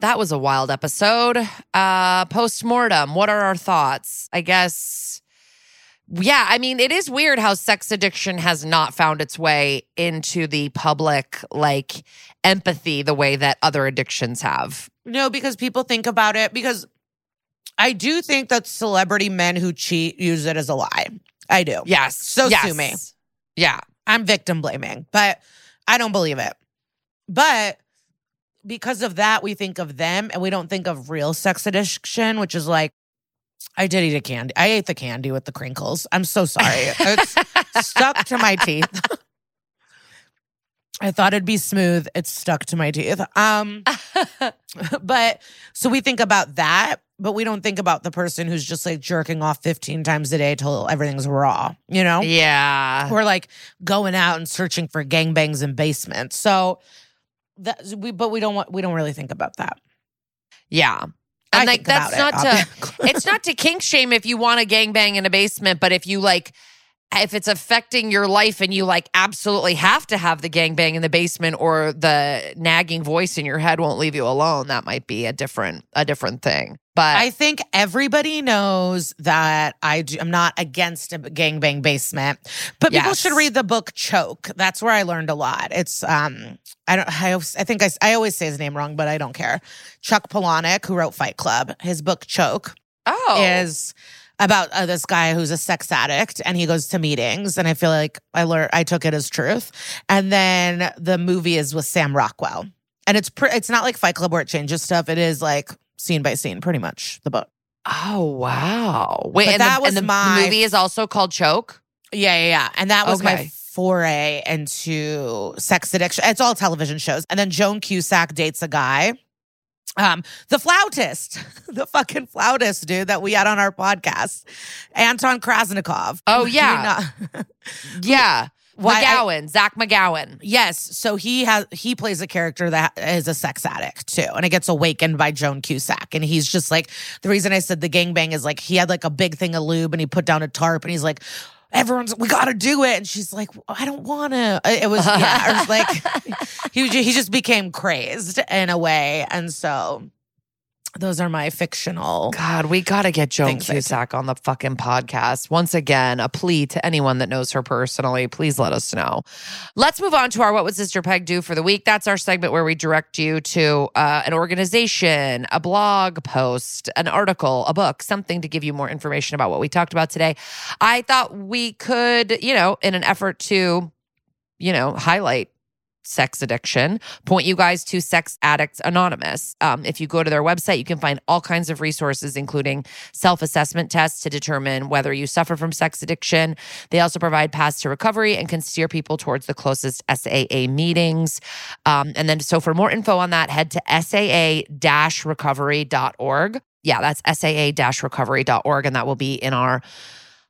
that was a wild episode. Uh, postmortem. What are our thoughts? I guess. Yeah, I mean, it is weird how sex addiction has not found its way into the public like empathy the way that other addictions have. No, because people think about it because I do think that celebrity men who cheat use it as a lie. I do. Yes. So yes. sue me. Yeah. I'm victim blaming, but I don't believe it. But because of that, we think of them and we don't think of real sex addiction, which is like, I did eat a candy. I ate the candy with the crinkles. I'm so sorry. It's stuck to my teeth. I thought it'd be smooth. It's stuck to my teeth. Um, but so we think about that, but we don't think about the person who's just like jerking off 15 times a day till everything's raw, you know? yeah. We're like going out and searching for gangbangs in basements. So that we but we don't want we don't really think about that. Yeah. I And like think that's not it, to it's not to kink shame if you want a gangbang in a basement, but if you like if it's affecting your life and you like absolutely have to have the gangbang in the basement or the nagging voice in your head won't leave you alone, that might be a different a different thing. But I think everybody knows that I do, I'm not against a gangbang basement, but people should read the book Choke. That's where I learned a lot. It's um I don't I, I think I, I always say his name wrong, but I don't care. Chuck Palahniuk, who wrote Fight Club, his book Choke oh is about uh, this guy who's a sex addict and he goes to meetings and I feel like I learned I took it as truth. And then the movie is with Sam Rockwell. And it's pre- it's not like Fight Club where it changes stuff. It is like scene by scene pretty much the book. Oh wow. Wait, and, that the, was and the my- movie is also called Choke? Yeah, yeah, yeah. And that was my foray into sex addiction. It's all television shows. And then Joan Cusack dates a guy. Um, the flautist, the fucking flautist dude that we had on our podcast, Anton Krasnikov. Oh, yeah. Yeah. Why I- McGowan, Zach McGowan. Yes. So he has he plays a character that is a sex addict too. And it gets awakened by Joan Cusack. And he's just like the reason I said the gangbang is like he had like a big thing of lube and he put down a tarp and he's like, Everyone's we gotta do it. And she's like, I don't wanna. Uh, it was yeah, it was like he he just became crazed in a way. And so those are my fictional God, we got to get Joan Things I do. Cusack on the fucking podcast. Once again, a plea to anyone that knows her personally. Please let us know. Let's move on to our What Would Sister Peg Do for the week. That's our segment where we direct you to uh, an organization, a blog post, an article, a book, something to give you more information about what we talked about today. I thought we could, you know, in an effort to, you know, highlight sex addiction, point you guys to Sex Addicts Anonymous. Um, if you go to their website, you can find all kinds of resources, including self assessment tests to determine whether you suffer from sex addiction. They also provide paths to recovery and can steer people towards the closest SAA meetings. Um, and then, so for more info on that, head to saa recovery.org. Yeah, that's saa recovery.org. And that will be in our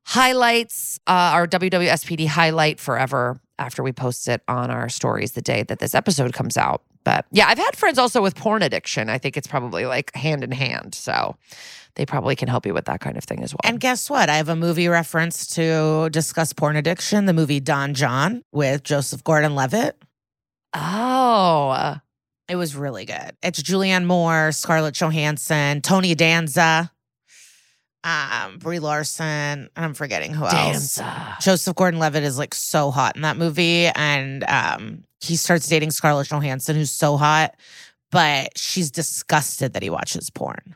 highlights, uh, our WWSPD highlight forever after we post it on our stories the day that this episode comes out. But yeah, I've had friends also with porn addiction. I think it's probably like hand in hand. So they probably can help you with that kind of thing as well. And guess what? I have a movie reference to discuss porn addiction the movie Don Jon with Joseph Gordon Levitt. oh, It was really good. It's Julianne Moore, Scarlett Johansson, Tony Danza, um, Brie Larson, and I'm forgetting who else. Danza. Joseph Gordon-Levitt is like so hot in that movie, and um, he starts dating Scarlett Johansson, who's so hot, but she's disgusted that he watches porn.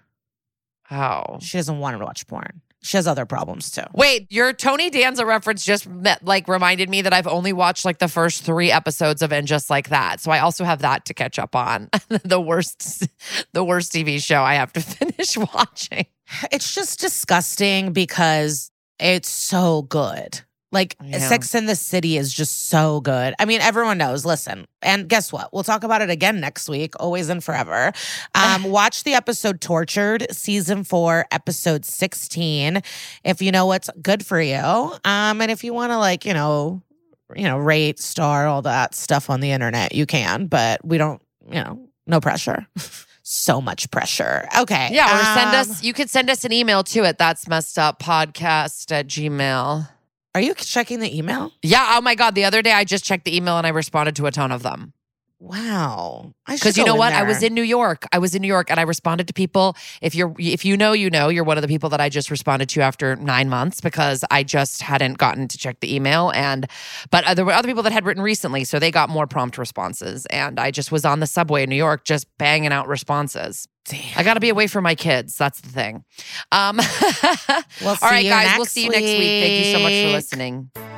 Oh. She doesn't want him to watch porn. She has other problems too. Wait, your Tony Danza reference just met, like reminded me that I've only watched like the first three episodes of And Just Like That, so I also have that to catch up on. the worst, the worst TV show I have to finish watching. It's just disgusting because it's so good. Like Yeah. Sex in the City is just so good. I mean, everyone knows. Listen, and guess what? We'll talk about it again next week, always and forever. Um, watch the episode Tortured, season four, episode 16, if you know what's good for you. Um, and if you want to, like, you know, you know, rate, star, all that stuff on the internet, you can, but we don't, you know, no pressure. so much pressure. Okay. Yeah, or send um, us. You could send us an email too at that's messed up podcast at gmail. Are you checking the email? Yeah. Oh my god. The other day I just checked the email and I responded to a ton of them. Wow. Because you know what? I was in New York. I was in New York and I responded to people. If you're if you know, you know, you're one of the people that I just responded to after nine months because I just hadn't gotten to check the email. And but there were other people that had written recently, so they got more prompt responses. And I just was on the subway in New York just banging out responses. Damn. I got to be away from my kids. That's the thing. Um, We'll all right, guys. We'll see you next week. Thank you so much for listening.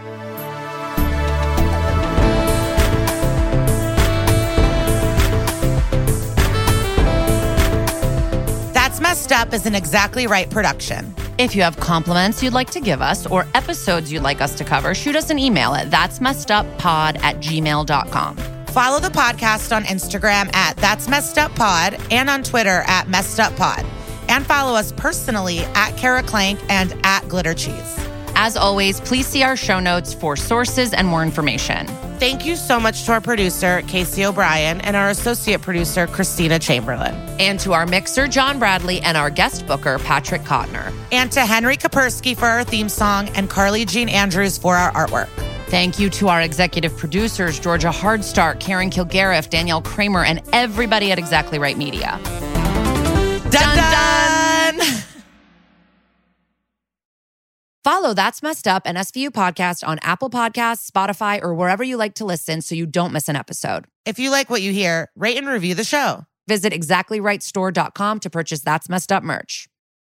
That's Messed Up is an Exactly Right production. If you have compliments you'd like to give us or episodes you'd like us to cover, shoot us an email at that's messed up pod at gmail.com. Follow the podcast on Instagram at That's Messed Up Pod and on Twitter at Messed Up Pod. And follow us personally at Kara Clank and at Glitter Cheese. As always, please see our show notes for sources and more information. Thank you so much to our producer, Casey O'Brien, and our associate producer, Christina Chamberlain. And to our mixer, John Bradley, and our guest booker, Patrick Kottner. And to Henry Kapersky for our theme song and Carly Jean Andrews for our artwork. Thank you to our executive producers, Georgia Hardstark, Karen Kilgariff, Danielle Kramer, and everybody at Exactly Right Media. Dun dun! Follow That's Messed Up and SVU podcast on Apple Podcasts, Spotify, or wherever you like to listen so you don't miss an episode. If you like what you hear, rate and review the show. Visit exactlyrightstore.com to purchase That's Messed Up merch.